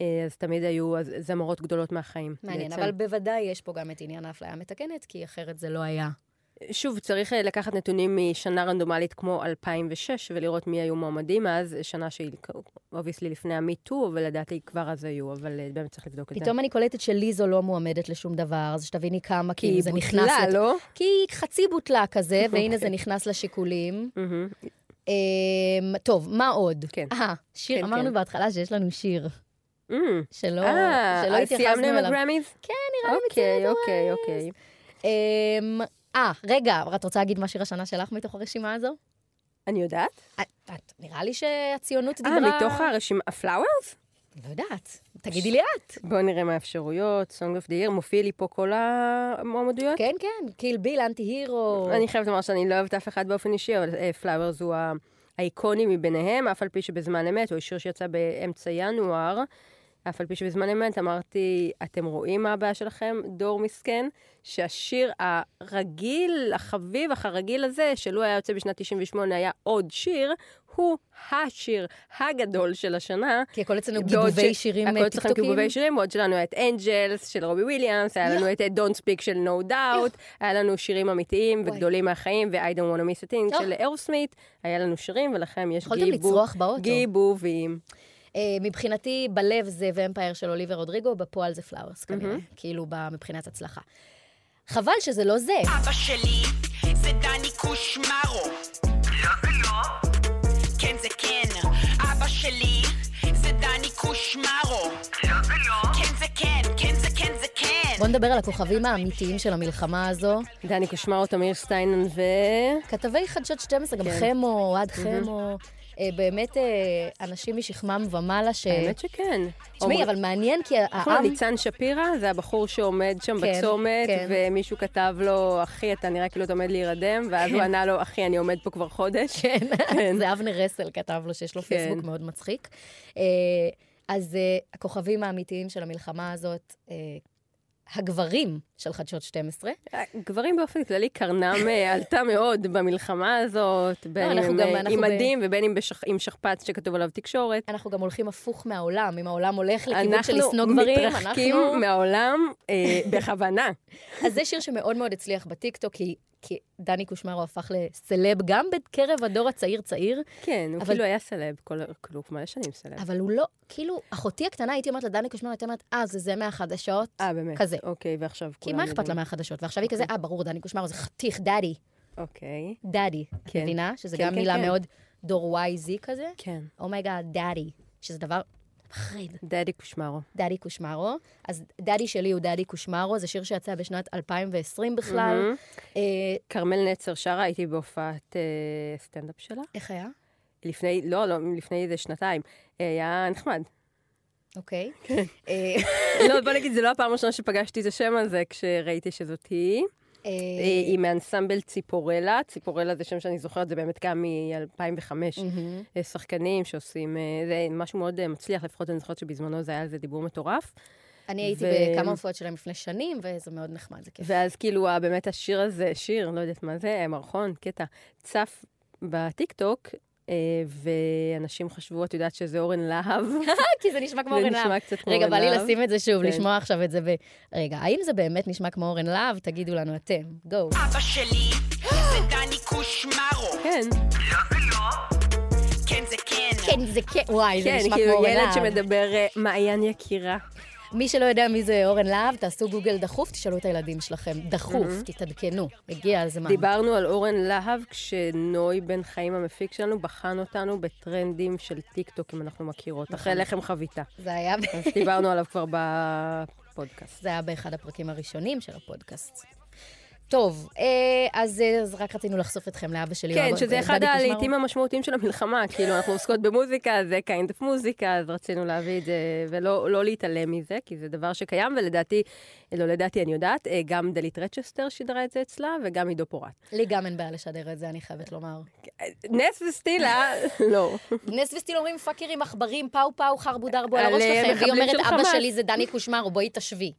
S3: אה, אז תמיד היו זמרות גדולות מהחיים.
S2: מעניין,
S3: בעצם.
S2: אבל בוודאי יש פה גם את עניין האפליה המתקנת, כי אחרת זה לא היה.
S3: שוב, צריך אה, לקחת נתונים משנה רנדומלית כמו 2006 ולראות מי היו מועמדים אז, שנה שהיא obviously לפני ה MeToo, אבל לדעתי כבר אז היו, אבל אה, באמת צריך לבדוק את זה.
S2: פתאום אני קולטת שליזו לא מועמדת לשום דבר, אז שתביני כמה,
S3: כי
S2: כאילו
S3: היא
S2: זה נכנס...
S3: בוטלה,
S2: לת-
S3: לא?
S2: כי היא חצי בוטלה כזה, והנה
S3: אוקיי.
S2: זה נכנס לשיקולים. אמ, טוב, מה עוד?
S3: כן.
S2: אה, שיר,
S3: כן,
S2: אמרנו
S3: כן.
S2: בהתחלה שיש לנו שיר.
S3: Mm.
S2: שלא
S3: אה,
S2: שלא
S3: אז
S2: התייחסנו
S3: סיימנו עם
S2: אליו.
S3: הגרמיז?
S2: כן, נראה לי
S3: אוקיי,
S2: בסדר.
S3: אוקיי, אוקיי.
S2: אה, רגע, את רוצה להגיד מה שיר השנה שלך מתוך הרשימה הזו?
S3: אני יודעת.
S2: את- את- נראה לי שהציונות
S3: אה,
S2: דיברה...
S3: מתוך הרשימה, ה Flowers?
S2: לא יודעת. תגידי לי את.
S3: בואו נראה מה האפשרויות. Song of the Year, מופיע לי פה כל המועמדויות?
S2: כן, כן, Kill Bill, Anti-Hero.
S3: אני חייבת לומר שאני לא אוהבת אף אחד באופן אישי, אבל Flowers הוא ה- האיקוני מביניהם, אף על פי שבזמן אמת, הוא שיר שיצא באמצע ינואר, אף על פי שבזמן אמת אמרתי, אתם רואים מה הבעיה שלכם, דור מסכן, שהשיר הרגיל, החביב, אך הרגיל הזה, שלו היה יוצא בשנת 98, היה עוד שיר, הוא השיר הגדול של השנה.
S2: כי הכל אצלנו גיבובי
S3: ש-
S2: שירים
S3: הכל
S2: אה,
S3: אצלכם
S2: טיקטוקים.
S3: גיבובי שירים, בעוד שלנו היה את Angels של רובי וויליאמס, היה לנו את Don't Speak של No Doubt, היה לנו שירים אמיתיים. וגדולים מהחיים, ו-I don't want to miss a thing. של אירוסמית, היה לנו שירים, ולכם יש
S2: יכולתם
S3: גיבוב-
S2: לצרוח באוטו.
S3: גיבובים.
S2: אה, מבחינתי, בלב זה Vampire של אוליביה רודריגו, בפועל זה Flowers כנראה, כאילו מבחינת הצלחה. חבל שזה לא זה.
S7: אבא שלי זה דני קושמרו. לא זה לא. כן זה כן. אבא שלי זה דני קושמרו. לא זה לא. כן זה כן, כן זה כן זה כן.
S2: בואו נדבר על הכוכבים האמיתיים של המלחמה הזו.
S3: דני קושמרו, תמיר סטיינן ו...
S2: כתבי חדשות 12, גם
S3: כן.
S2: חמו, אוהד חמו, באמת אה, אנשים משכמם ומעלה, ש...
S3: האמת שכן.
S2: תשמעי, אבל מעניין כי
S3: נכון,
S2: העם...
S3: ניצן שפירא, זה הבחור שעומד שם
S2: כן,
S3: בצומת,
S2: כן.
S3: ומישהו כתב לו, אחי, אתה נראה כאילו אתה עומד להירדם, ואז הוא ענה לו, אחי, אני עומד פה כבר חודש.
S2: כן, זה אבנר רסל כתב לו שיש לו
S3: כן.
S2: פייסבוק מאוד מצחיק. אה, אז אה, הכוכבים האמיתיים של המלחמה הזאת, אה, הגברים של חדשות 12,
S3: גברים באופן כללי, קרנם אה, עלתה מאוד במלחמה הזאת, בין
S2: אנחנו
S3: אם אה,
S2: אנחנו
S3: עם
S2: ב-
S3: מדים ובין אם עם שכפ"ץ שכתוב עליו תקשורת.
S2: אנחנו גם הולכים הפוך מהעולם. אם העולם הולך לכיוון של
S3: אנחנו
S2: לשנוא גברים,
S3: מתרחקים
S2: אנחנו...
S3: מהעולם אה, בכוונה.
S2: אז זה שיר שמאוד מאוד הצליח בטיקטוק, כי כי דני קושמרו הפך לסלב גם בקרב הדור הצעיר-צעיר,
S3: כן, הוא
S2: אבל-
S3: כאילו היה סלב, כל- כאילו, מלא שנים סלב.
S2: אבל הוא לא, כאילו, אחותי הקטנה, הייתי אומרת לדני קושמרו, הייתי אומרת, אה, זה זה מהחדשות,
S3: אה, באמת?
S2: כזה.
S3: אוקיי, ועכשיו
S2: כי
S3: כולם
S2: מה אכפת לה. מהחדשות? ועכשיו היא כזה, אה, ברור, דני קושמרו זה חתיך, daddy,
S3: אוקיי,
S2: daddy. את
S3: כן.
S2: מבינה? שזה
S3: כן,
S2: גם
S3: כן,
S2: מילה
S3: כן.
S2: מאוד דור YZ כזה?
S3: כן.
S2: oh my god, daddy, שזה דבר מחריד.
S3: daddy קושמרו.
S2: daddy קושמרו. אז דדי שלי הוא דדי קושמרו, זה שיר שיצא בשנת 2020 בכלל. אה,
S3: כרמל נצר שרה, הייתי בהופעת אה, סטנדאפ שלה.
S2: איך היה?
S3: לפני, לא, לא, לפני איזה שנתיים. אה, היה נחמד.
S2: אוקיי.
S3: כן.
S2: אה,
S3: לא, בוא נגיד, זו לא הפעם הראשונה שפגשתי את השם הזה כשראיתי שזאת היא.
S2: אה,
S3: היא מאנסמבל ציפורלה. ציפורלה זה שם שאני זוכרת, זה באמת קם מ-2005.
S2: מהמם.
S3: שחקנים שעושים, אה, זה משהו מאוד אה, מצליח, לפחות אני זוכרת שבזמנו זה היה על זה דיבור מטורף.
S2: אני הייתי
S3: ו-
S2: בכמה הופעות שלהם לפני שנים, וזה מאוד נחמד, זה כיף.
S3: ואז כאילו באמת השיר הזה, שיר, לא יודעת מה זה, מערכון, קטע, צף בטיקטוק, אה, ואנשים חשבו, את יודעת שזה אורן להב.
S2: כי זה נשמע כמו
S3: זה
S2: אורן להב.
S3: נשמע קצת כמו
S2: רגע,
S3: אורן
S2: בא לי
S3: להב.
S2: לשים את זה שוב,
S3: כן.
S2: לשמוע עכשיו את זה ב... רגע, האם זה באמת נשמע כמו אורן להב? תגידו לנו אתם. גו.
S7: אבא שלי זה דני קושמרו.
S3: כן,
S7: כן זה כן.
S2: כן, זה כן, וואי, זה
S3: כן,
S2: נשמע כמו
S3: כאילו
S2: אורן
S3: ילד
S2: להב.
S3: שמדבר אה, מעיין יקירה.
S2: מי שלא יודע מי זה אורן להב, תעשו גוגל דחוף, תשאלו את הילדים שלכם. דחוף, תתעדכנו, הגיע הזמן.
S3: דיברנו על אורן להב כשנוי בן חיים המפיק שלנו בחן אותנו בטרנדים של טיקטוק, אם אנחנו מכירות, אחרי לחם חביתה.
S2: זה היה,
S3: אז דיברנו עליו כבר בפודקאסט.
S2: זה היה באחד הפרקים הראשונים של הפודקאסט. טוב, אה, אז, אה, אז רק רצינו לחשוף אתכם לאבא שלי.
S3: כן, שזה
S2: daddy
S3: אחד. הלהיטים המשמעותיים של המלחמה. כאילו, אנחנו עוסקות במוזיקה, זה kind of מוזיקה, אז רצינו להביא את זה, ולא לא להתעלם מזה, כי זה דבר שקיים, ולדעתי, לא לדעתי, אני יודעת, אה, גם דלית רצ'סטר שידרה את זה אצלה, וגם עידו פורט.
S2: לי גם אין בעיה לשדר את זה, אני חייבת לומר.
S3: נס וסטילה, לא.
S2: נס וסטילה אומרים פאקרים, עכברים, פאו פאו, חרבו דרבו על הראש
S3: אה,
S2: שלכם, והיא אומרת, אבא
S3: חמאס."
S2: שלי זה דני קושמרו, בואי תשווי.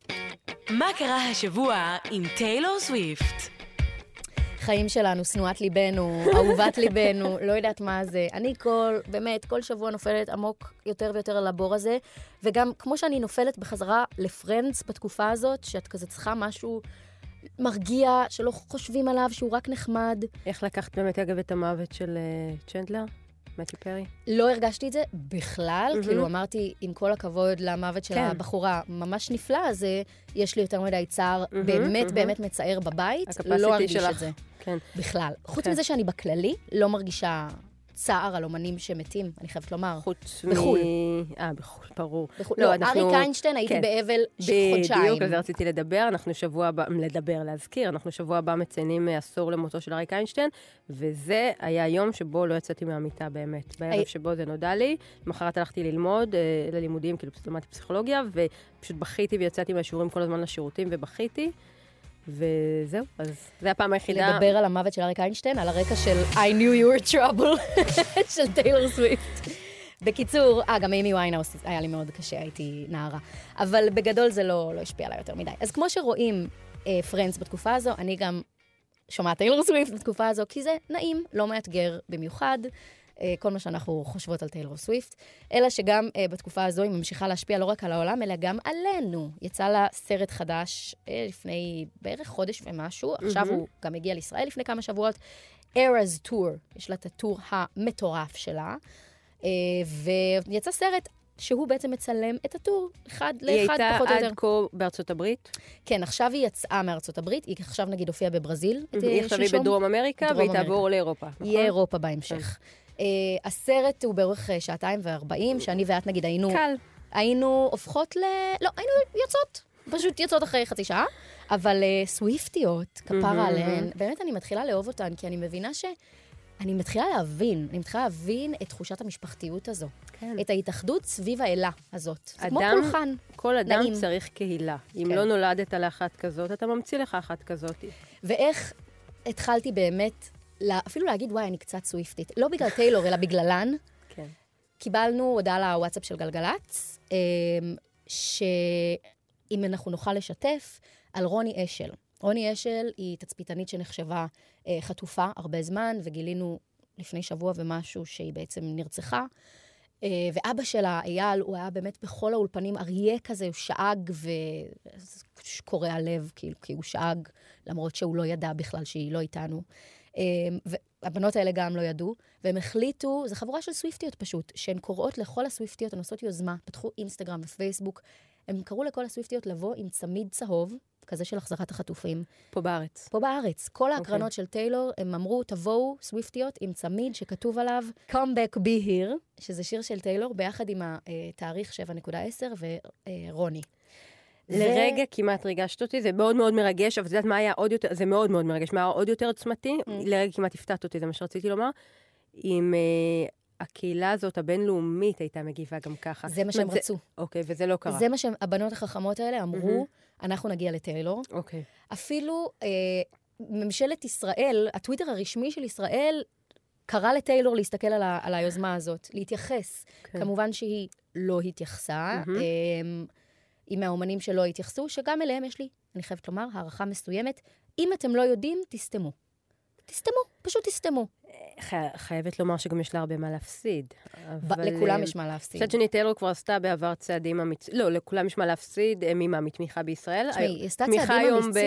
S1: מה קרה השבוע עם טיילור סוויפט?
S2: חיים שלנו, שנואת ליבנו, אהובת ליבנו, לא יודעת מה זה. אני כל, באמת, כל שבוע נופלת עמוק יותר ויותר על הבור הזה, וגם כמו שאני נופלת בחזרה לפרנדס בתקופה הזאת, שאת כזה צריכה משהו מרגיע, שלא חושבים עליו, שהוא רק נחמד.
S3: איך לקחת באמת, אגב, את המוות של אה, צ'נדלר? מתי פרי?
S2: לא הרגשתי את זה בכלל,
S3: מהמם.
S2: כאילו אמרתי, עם כל הכבוד למוות של
S3: כן.
S2: הבחורה, ממש נפלא, אז אה, יש לי יותר מדי צער,
S3: מהמם,
S2: באמת
S3: מהמם.
S2: באמת מצער בבית, לא ארגיש
S3: שלך.
S2: את זה
S3: כן.
S2: בכלל. חוץ
S3: כן.
S2: מזה שאני בכללי לא מרגישה צער על אומנים שמתים, אני חייבת לומר.
S3: חוץ
S2: בחו"ל.
S3: מ... אה, בחו"ל, ברור.
S2: בחו"ל.
S3: לא,
S2: לא,
S3: אנחנו-
S2: אריק איינשטיין, הייתי
S3: כן.
S2: באבל חודשיים.
S3: בדיוק, על זה רציתי לדבר. אנחנו שבוע הבא, לדבר, להזכיר, אנחנו שבוע הבא מציינים אה, עשור למותו של אריק איינשטיין, וזה היה היום שבו לא יצאתי מהמיטה באמת. בערב
S2: הי-
S3: שבו זה נודע לי, למחרת הלכתי ללמוד, אה, ללימודים, כאילו למדתי פסיכולוגיה, ופשוט בכיתי ויצאתי מהשיעורים כל הזמן לשירותים, ובכיתי, וזהו, אז זו הפעם היחידה.
S2: לדבר על המוות של אריק איינשטיין, על הרקע של I knew you were trouble של טיילור סוויפט. בקיצור, אה, גם איימי ויינהאוס היה לי מאוד קשה, הייתי נערה. אבל בגדול זה לא, לא השפיע עליי יותר מדי. אז כמו שרואים אה, Friends בתקופה הזו, אני גם שומעת טיילור סוויפט בתקופה הזו, כי זה נעים, לא מאתגר במיוחד. אה, כל מה שאנחנו חושבות על טיילור סוויפט, אלא שגם אה, בתקופה הזו היא ממשיכה להשפיע לא רק על העולם, אלא גם עלינו. יצא לה סרט חדש אה, לפני בערך חודש ומשהו, עכשיו הוא גם הגיע לישראל לפני כמה שבועות, Eras Tour, יש לה את הטור המטורף שלה, ויצא סרט שהוא בעצם מצלם את הטור, אחד
S3: היא
S2: לאחד,
S3: הייתה
S2: פחות או יותר.
S3: עד כה בארצות הברית,
S2: כן, עכשיו היא יצאה מארצות הברית, היא עכשיו נגיד הופיעה בברזיל,
S3: היא עכשיו היא. בדרום אמריקה, והיא. תעבור לאירופה. נכון?
S2: יהיה אירופה בהמשך. Uh, הסרט הוא בערך אה, שעתיים וארבעים, שאני ואת נגיד היינו...
S3: קל.
S2: היינו הופכות ל... לא, היינו יוצאות. פשוט יוצאות אחרי חצי שעה. אבל uh, סוויפטיות, כפרה עליהן, באמת אני מתחילה לאהוב אותן, כי אני מבינה ש... אני מתחילה להבין, אני מתחילה להבין את תחושת המשפחתיות הזו.
S3: כן.
S2: את ההתאחדות סביב האלה הזאת. זה כמו
S3: אדם-
S2: פולחן.
S3: כל אדם
S2: נעים.
S3: צריך קהילה. אם
S2: כן.
S3: לא נולדת לאחת כזאת, אתה ממציא לך אחת כזאת.
S2: ואיך התחלתי באמת, לה, אפילו להגיד, וואי, אני קצת סוויפטית. לא בגלל טיילור, אלא בגללן.
S3: כן.
S2: קיבלנו הודעה לוואטסאפ של גלגלצ, אמ, שאם אנחנו נוכל לשתף, על רוני אשל. רוני אשל היא תצפיתנית שנחשבה אה, חטופה הרבה זמן, וגילינו לפני שבוע ומשהו שהיא בעצם נרצחה. אה, ואבא שלה, אייל, הוא היה באמת בכל האולפנים, אריה כזה, הוא שאג, ש- קורע לב, כאילו, כי הוא שאג, למרות שהוא לא ידע בכלל שהיא לא איתנו. אה, והבנות האלה גם לא ידעו, והם החליטו, זו חבורה של סוויפטיות פשוט, שהן קוראות לכל הסוויפטיות, הן עושות יוזמה, פתחו אינסטגרם ופייסבוק, הם קראו לכל הסוויפטיות לבוא עם צמיד צהוב, כזה של החזרת החטופים,
S3: פה בארץ.
S2: פה בארץ. כל ההקרנות של טיילור, הם אמרו, תבואו, סוויפטיות, עם צמיד שכתוב עליו Come back be here, שזה שיר של טיילור, ביחד עם התאריך 7.10 ורוני.
S3: לרגע כמעט ריגשת אותי, זה מאוד מאוד מרגש, אבל את יודעת מה היה עוד יותר, זה מאוד מאוד מרגש, מה היה עוד יותר עוצמתי?
S2: Mm.
S3: לרגע כמעט הפתעת אותי, זה מה שרציתי לומר. אם אה, הקהילה הזאת, הבינלאומית, הייתה מגיבה גם ככה.
S2: זה מה שהם רצו.
S3: אוקיי, וזה לא קרה.
S2: זה מה שהבנות החכמות האלה אמרו, אנחנו נגיע לטיילור.
S3: אוקיי.
S2: אפילו אה, ממשלת ישראל, הטוויטר הרשמי של ישראל, קרא לטיילור להסתכל על, ה, על היוזמה הזאת, להתייחס.
S3: כן.
S2: כמובן שהיא לא התייחסה. אה, היא מהאומנים שלא התייחסו, שגם אליהם יש לי, אני חייבת לומר, הערכה מסוימת. אם אתם לא יודעים, תסתמו. תסתמו, פשוט תסתמו.
S3: חי- חייבת לומר שגם יש לה הרבה מה להפסיד. אבל,
S2: לכולם
S3: אה,
S2: יש מה להפסיד.
S3: מצד שני, טיילור כבר עשתה בעבר צעדים אמיצים, לא, לכולם יש מה להפסיד, אה, ממה? מתמיכה בישראל?
S2: תשמעי, היא עשתה צעדים אמיצים,
S3: ב-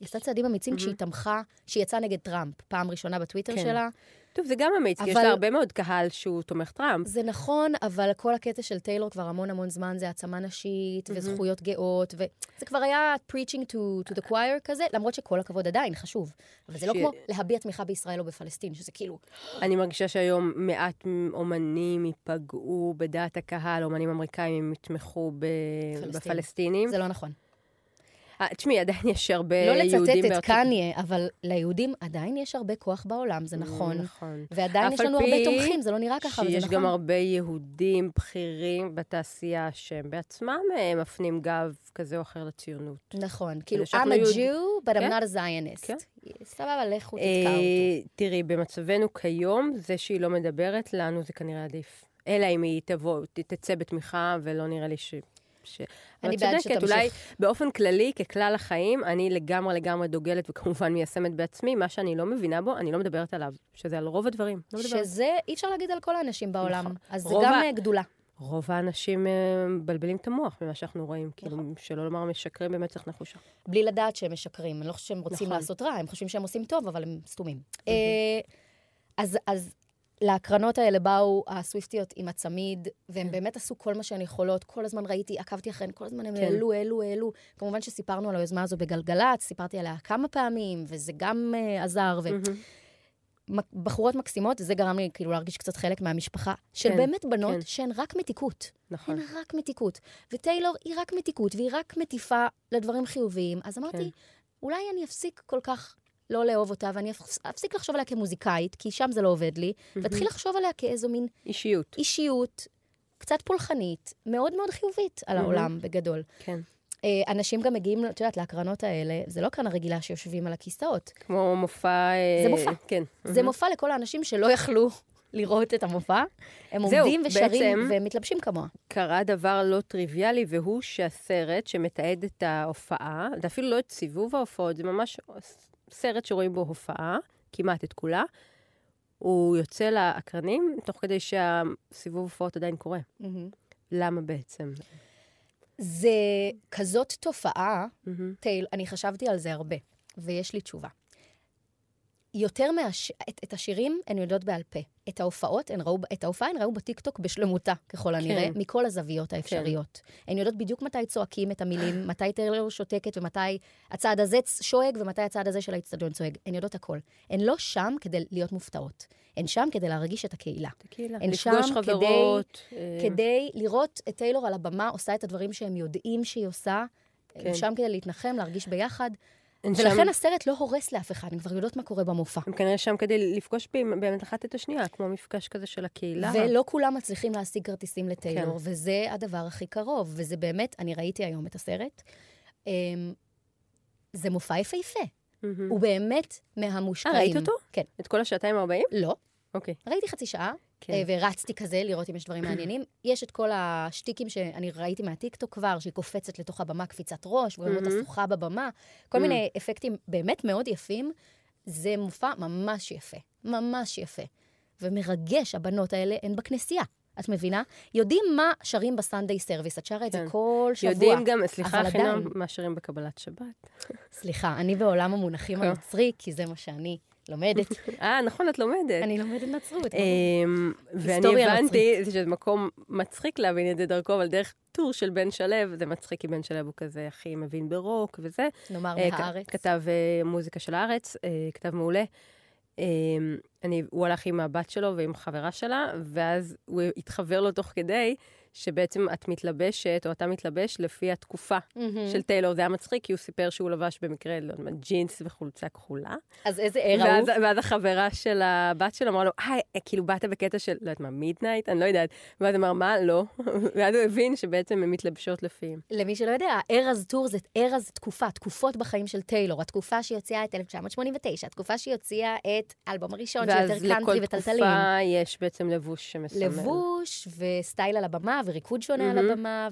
S2: היא עשתה צעדים אמיצים כשהיא תמכה, שהיא יצאה נגד טראמפ, פעם ראשונה בטוויטר
S3: כן.
S2: שלה.
S3: טוב, זה גם אמיץ, כי יש
S2: אבל-
S3: לה הרבה מאוד קהל שהוא תומך טראמפ.
S2: זה נכון, אבל כל הקטע של טיילור כבר המון המון זמן זה העצמה נשית וזכויות גאות, וזה כבר היה preaching to, to the choir כזה, למרות שכל הכבוד עדיין חשוב. אבל זה לא
S3: ש-
S2: כמו להביע תמיכה בישראל או בפלסטין, שזה כאילו,
S3: אני מרגישה שהיום מעט אומנים ייפגעו בדעת הקהל, אומנים אמריקאים, יתמכו ב... בפלסטינים.
S2: זה לא נכון.
S3: אה, תשמעי, עדיין יש הרבה
S2: לא
S3: יהודים
S2: לצטט את קניה, אבל ליהודים עדיין יש הרבה כוח בעולם, זה נכון.
S3: נכון.
S2: ועדיין יש לנו הרבה תומכים, זה לא נראה ככה, אבל זה
S3: שיש
S2: נכון.
S3: גם הרבה יהודים בכירים בתעשייה שהם בעצמם אה, מפנים גב כזה או אחר לציונות.
S2: נכון, כאילו, I'm a Jew, but I'm
S3: כן.
S2: not a Zionist.
S3: כן.
S2: סבבה, לכו
S3: אה,
S2: אותו.
S3: תראי, במצבנו כיום, זה שהיא לא מדברת, לנו זה כנראה עדיף. אלא אם היא תבוא, תצא בתמיכה, ולא נראה לי ש... ש...
S2: אני בעד שתמשיך.
S3: אולי באופן כללי, ככלל החיים, אני לגמרי לגמרי דוגלת וכמובן מיישמת בעצמי, מה שאני לא מבינה בו, אני לא מדברת עליו, שזה על רוב הדברים. לא.
S2: שזה, אי אפשר להגיד על כל האנשים בעולם.
S3: נכון.
S2: אז זה גם
S3: ה-
S2: אה, גדולה.
S3: רוב האנשים אה, מבלבלים את המוח ממה שאנחנו רואים, כאילו, שלא לומר משקרים במצח נחושה.
S2: בלי לדעת שהם משקרים. אני לא חושבת שהם רוצים
S3: נכון.
S2: לעשות רע, הם חושבים שהם עושים טוב, אבל הם סתומים. אה, אז, אז להקרנות האלה באו הסוויפטיות עם הצמיד, והם באמת עשו כל מה שהן יכולות. כל הזמן ראיתי, עקבתי אחריהן, כל הזמן הם
S3: כן.
S2: העלו, העלו, העלו. כמובן שסיפרנו על היוזמה הזו בגלגלצ, סיפרתי עליה כמה פעמים, וזה גם uh, עזר. ו... בחורות מקסימות, וזה גרם לי כאילו להרגיש קצת חלק מהמשפחה, של
S3: כן,
S2: באמת בנות
S3: כן.
S2: שהן רק מתיקות.
S3: נכון.
S2: הן רק מתיקות. וטיילור היא רק מתיקות, והיא רק מטיפה לדברים חיוביים. אז אמרתי,
S3: כן.
S2: אולי אני אפסיק כל כך לא לאהוב אותה, ואני אפס- אפסיק לחשוב עליה כמוזיקאית, כי שם זה לא עובד לי, ואתחיל לחשוב עליה כאיזו מין
S3: אישיות.
S2: אישיות קצת פולחנית, מאוד מאוד חיובית על העולם, בגדול.
S3: כן.
S2: אה, אנשים גם מגיעים, את יודעת, להקרנות האלה, זה לא הקרנה רגילה שיושבים על הכיסאות.
S3: כמו מופע... אה,
S2: זה מופע.
S3: כן.
S2: זה מופע לכל האנשים שלא יכלו לראות את המופע. הם
S3: זהו,
S2: עומדים ושרים ומתלבשים כמוה.
S3: קרה דבר לא טריוויאלי, והוא שהסרט שמתעד את ההופעה, זה אפילו לא את סיבוב ההופעות, זה ממש סרט שרואים בו הופעה, כמעט את כולה, הוא יוצא לאקרנים, תוך כדי שהסיבוב הופעות עדיין קורה. למה בעצם?
S2: זה כזאת תופעה, טייל, אני חשבתי על זה הרבה, ויש לי תשובה. יותר מהש... את, את השירים הן יודעות בעל פה. את ההופעות, הן ראו, את ההופעה הן ראו בטיקטוק בשלמותה, ככל הנראה, מכל הזוויות האפשריות. הן יודעות בדיוק מתי צועקים את המילים, מתי טיילר שותקת ומתי הצעד הזה שואג ומתי הצעד הזה של האצטדיון צועק. הן יודעות הכל. הן לא שם כדי להיות מופתעות. הן שם כדי להרגיש את הקהילה.
S3: קהילה.
S2: הן
S3: לפגוש
S2: שם
S3: חברות.
S2: כדי,
S3: אה,
S2: כדי לראות את טיילור על הבמה עושה את הדברים שהם יודעים שהיא עושה.
S3: כן.
S2: שם כדי להתנחם, להרגיש ביחד. ולכן
S3: שם-
S2: הסרט לא הורס לאף אחד, הן כבר יודעות מה קורה במופע.
S3: הם כנראה שם כדי לפגוש באמת אחת את השנייה, כמו מפגש כזה של הקהילה.
S2: ולא כולם מצליחים להשיג כרטיסים לטיילור,
S3: כן.
S2: וזה הדבר הכי קרוב. וזה באמת, אני ראיתי היום את הסרט, אמ, זה מופע יפהפה.
S3: מהמם.
S2: הוא באמת מהמושקעים.
S3: אה, ראית אותו?
S2: כן.
S3: את כל השעתיים הארבעים?
S2: לא.
S3: אוקיי.
S2: ראיתי חצי שעה,
S3: כן.
S2: אה, ורצתי כזה לראות אם יש דברים מעניינים. יש את כל השטיקים שאני ראיתי מהטיקטוק כבר, שהיא קופצת לתוך הבמה קפיצת ראש, ורואים אותה שוחה בבמה, כל מיני אפקטים באמת מאוד יפים. זה מופע ממש יפה, ממש יפה. ומרגש, הבנות האלה הן בכנסייה. את מבינה? יודעים מה שרים ב Sunday service, את שרה את זה
S3: כן.
S2: כל שבוע.
S3: יודעים גם, סליחה,
S2: אבל
S3: חינם,
S2: עדיין.
S3: מה שרים בקבלת שבת.
S2: סליחה, אני בעולם המונחים
S3: כן.
S2: הנוצרי, כי זה מה שאני לומדת.
S3: אה, נכון, את לומדת.
S2: אני לומדת נצרות.
S3: אמ, ואני הבנתי שזה מקום מצחיק להבין את זה דרכו, אבל דרך טור של בן שלו, זה מצחיק כי בן שלו הוא כזה הכי מבין ברוק וזה.
S2: נאמר
S3: אה,
S2: מהארץ.
S3: כתב אה, מוזיקה של הארץ, אה, כתב מעולה. אני, הוא הלך עם הבת שלו ועם חברה שלה, ואז הוא התחבר לו תוך כדי, שבעצם את מתלבשת, או אתה מתלבש לפי התקופה
S2: מהמם.
S3: של טיילור. זה היה מצחיק, כי הוא סיפר שהוא לבש במקרה, לא יודעת ג'ינס וחולצה כחולה.
S2: אז איזה ער
S3: ואז,
S2: ההוא?
S3: ואז החברה של הבת שלו אמרה לו, היי, כאילו באת בקטע של, לא יודעת מה, מידנייט? אני לא יודעת. ואז אמר, מה? לא. ואז הוא הבין שבעצם הן מתלבשות לפי...
S2: למי שלא יודע, Eras Tour זה eras תקופה, תקופות בחיים של טיילור. התקופה שהיא הוציאה את 1989, התקופה שהיא הוציאה את האלבום הראשון,
S3: ואז
S2: שיותר
S3: לכל
S2: קאנטרי ותלתלים.
S3: תקופה יש בעצם לבוש שמסמל.
S2: לבוש וסטייל על הבמה וריקוד שונה על
S3: מהמם.
S2: הבמה,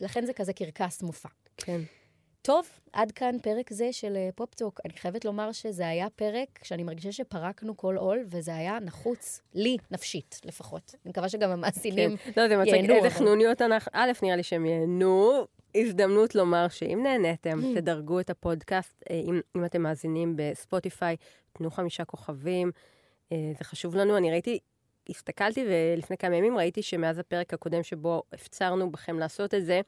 S2: ולכן זה כזה קרקס מופע.
S3: כן.
S2: טוב, עד כאן פרק זה של אה, פופ-טוק. אני חייבת לומר שזה היה פרק שאני מרגישה שפרקנו כל עול, וזה היה נחוץ, לי, נפשית לפחות. אני מקווה שגם המאזינים
S3: כן. לא, זה מצחיק,
S2: ייהנו,
S3: איזה חנוניות אנחנו... א', נראה לי שהם ייהנו. הזדמנות לומר שאם נהניתם. תדרגו את הפודקאסט. אה, אם, אם אתם מאזינים בספוטיפיי, תנו חמישה כוכבים. אה, זה חשוב לנו. אני ראיתי, הסתכלתי ולפני כמה ימים ראיתי שמאז הפרק הקודם שבו הפצרנו בכם לעשות את זה,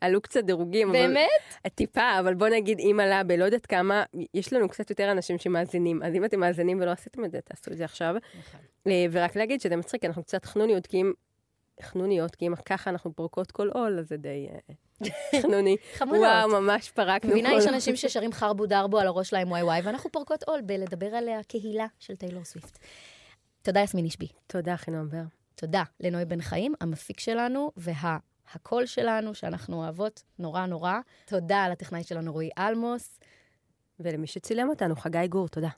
S3: עלו קצת דירוגים. אבל-
S2: באמת?
S3: טיפה, אבל בוא נגיד, אם עלה בלא יודעת כמה, יש לנו קצת יותר אנשים שמאזינים. אז אם אתם מאזינים ולא עשיתם את זה, תעשו את זה עכשיו.
S2: נכון.
S3: אה, ורק להגיד שזה מצחיק, אנחנו קצת חנוניות, כי אם... חנוניות, כי אם ככה אנחנו פורקות כל עול, אז זה די אה, חנוני.
S2: חמודות.
S3: וואו, ממש פרקנו
S2: מבינה,
S3: כל
S2: יש
S3: עול.
S2: אנשים ששרים חרבו דרבו על הראש שלהם וואי וואי, ואנחנו פורקות עול בלדבר על הקהילה של טיילור סוויפט. תודה, יסמין אישבי.
S3: תודה, חינום בר.
S2: תודה לנוי בן חיים, המפיק שלנו, והקול שלנו, שאנחנו אוהבות נורא נורא. תודה לטכנאי שלנו רועי אלמוס.
S3: ולמי שצילם אותנו, חגי גור, תודה.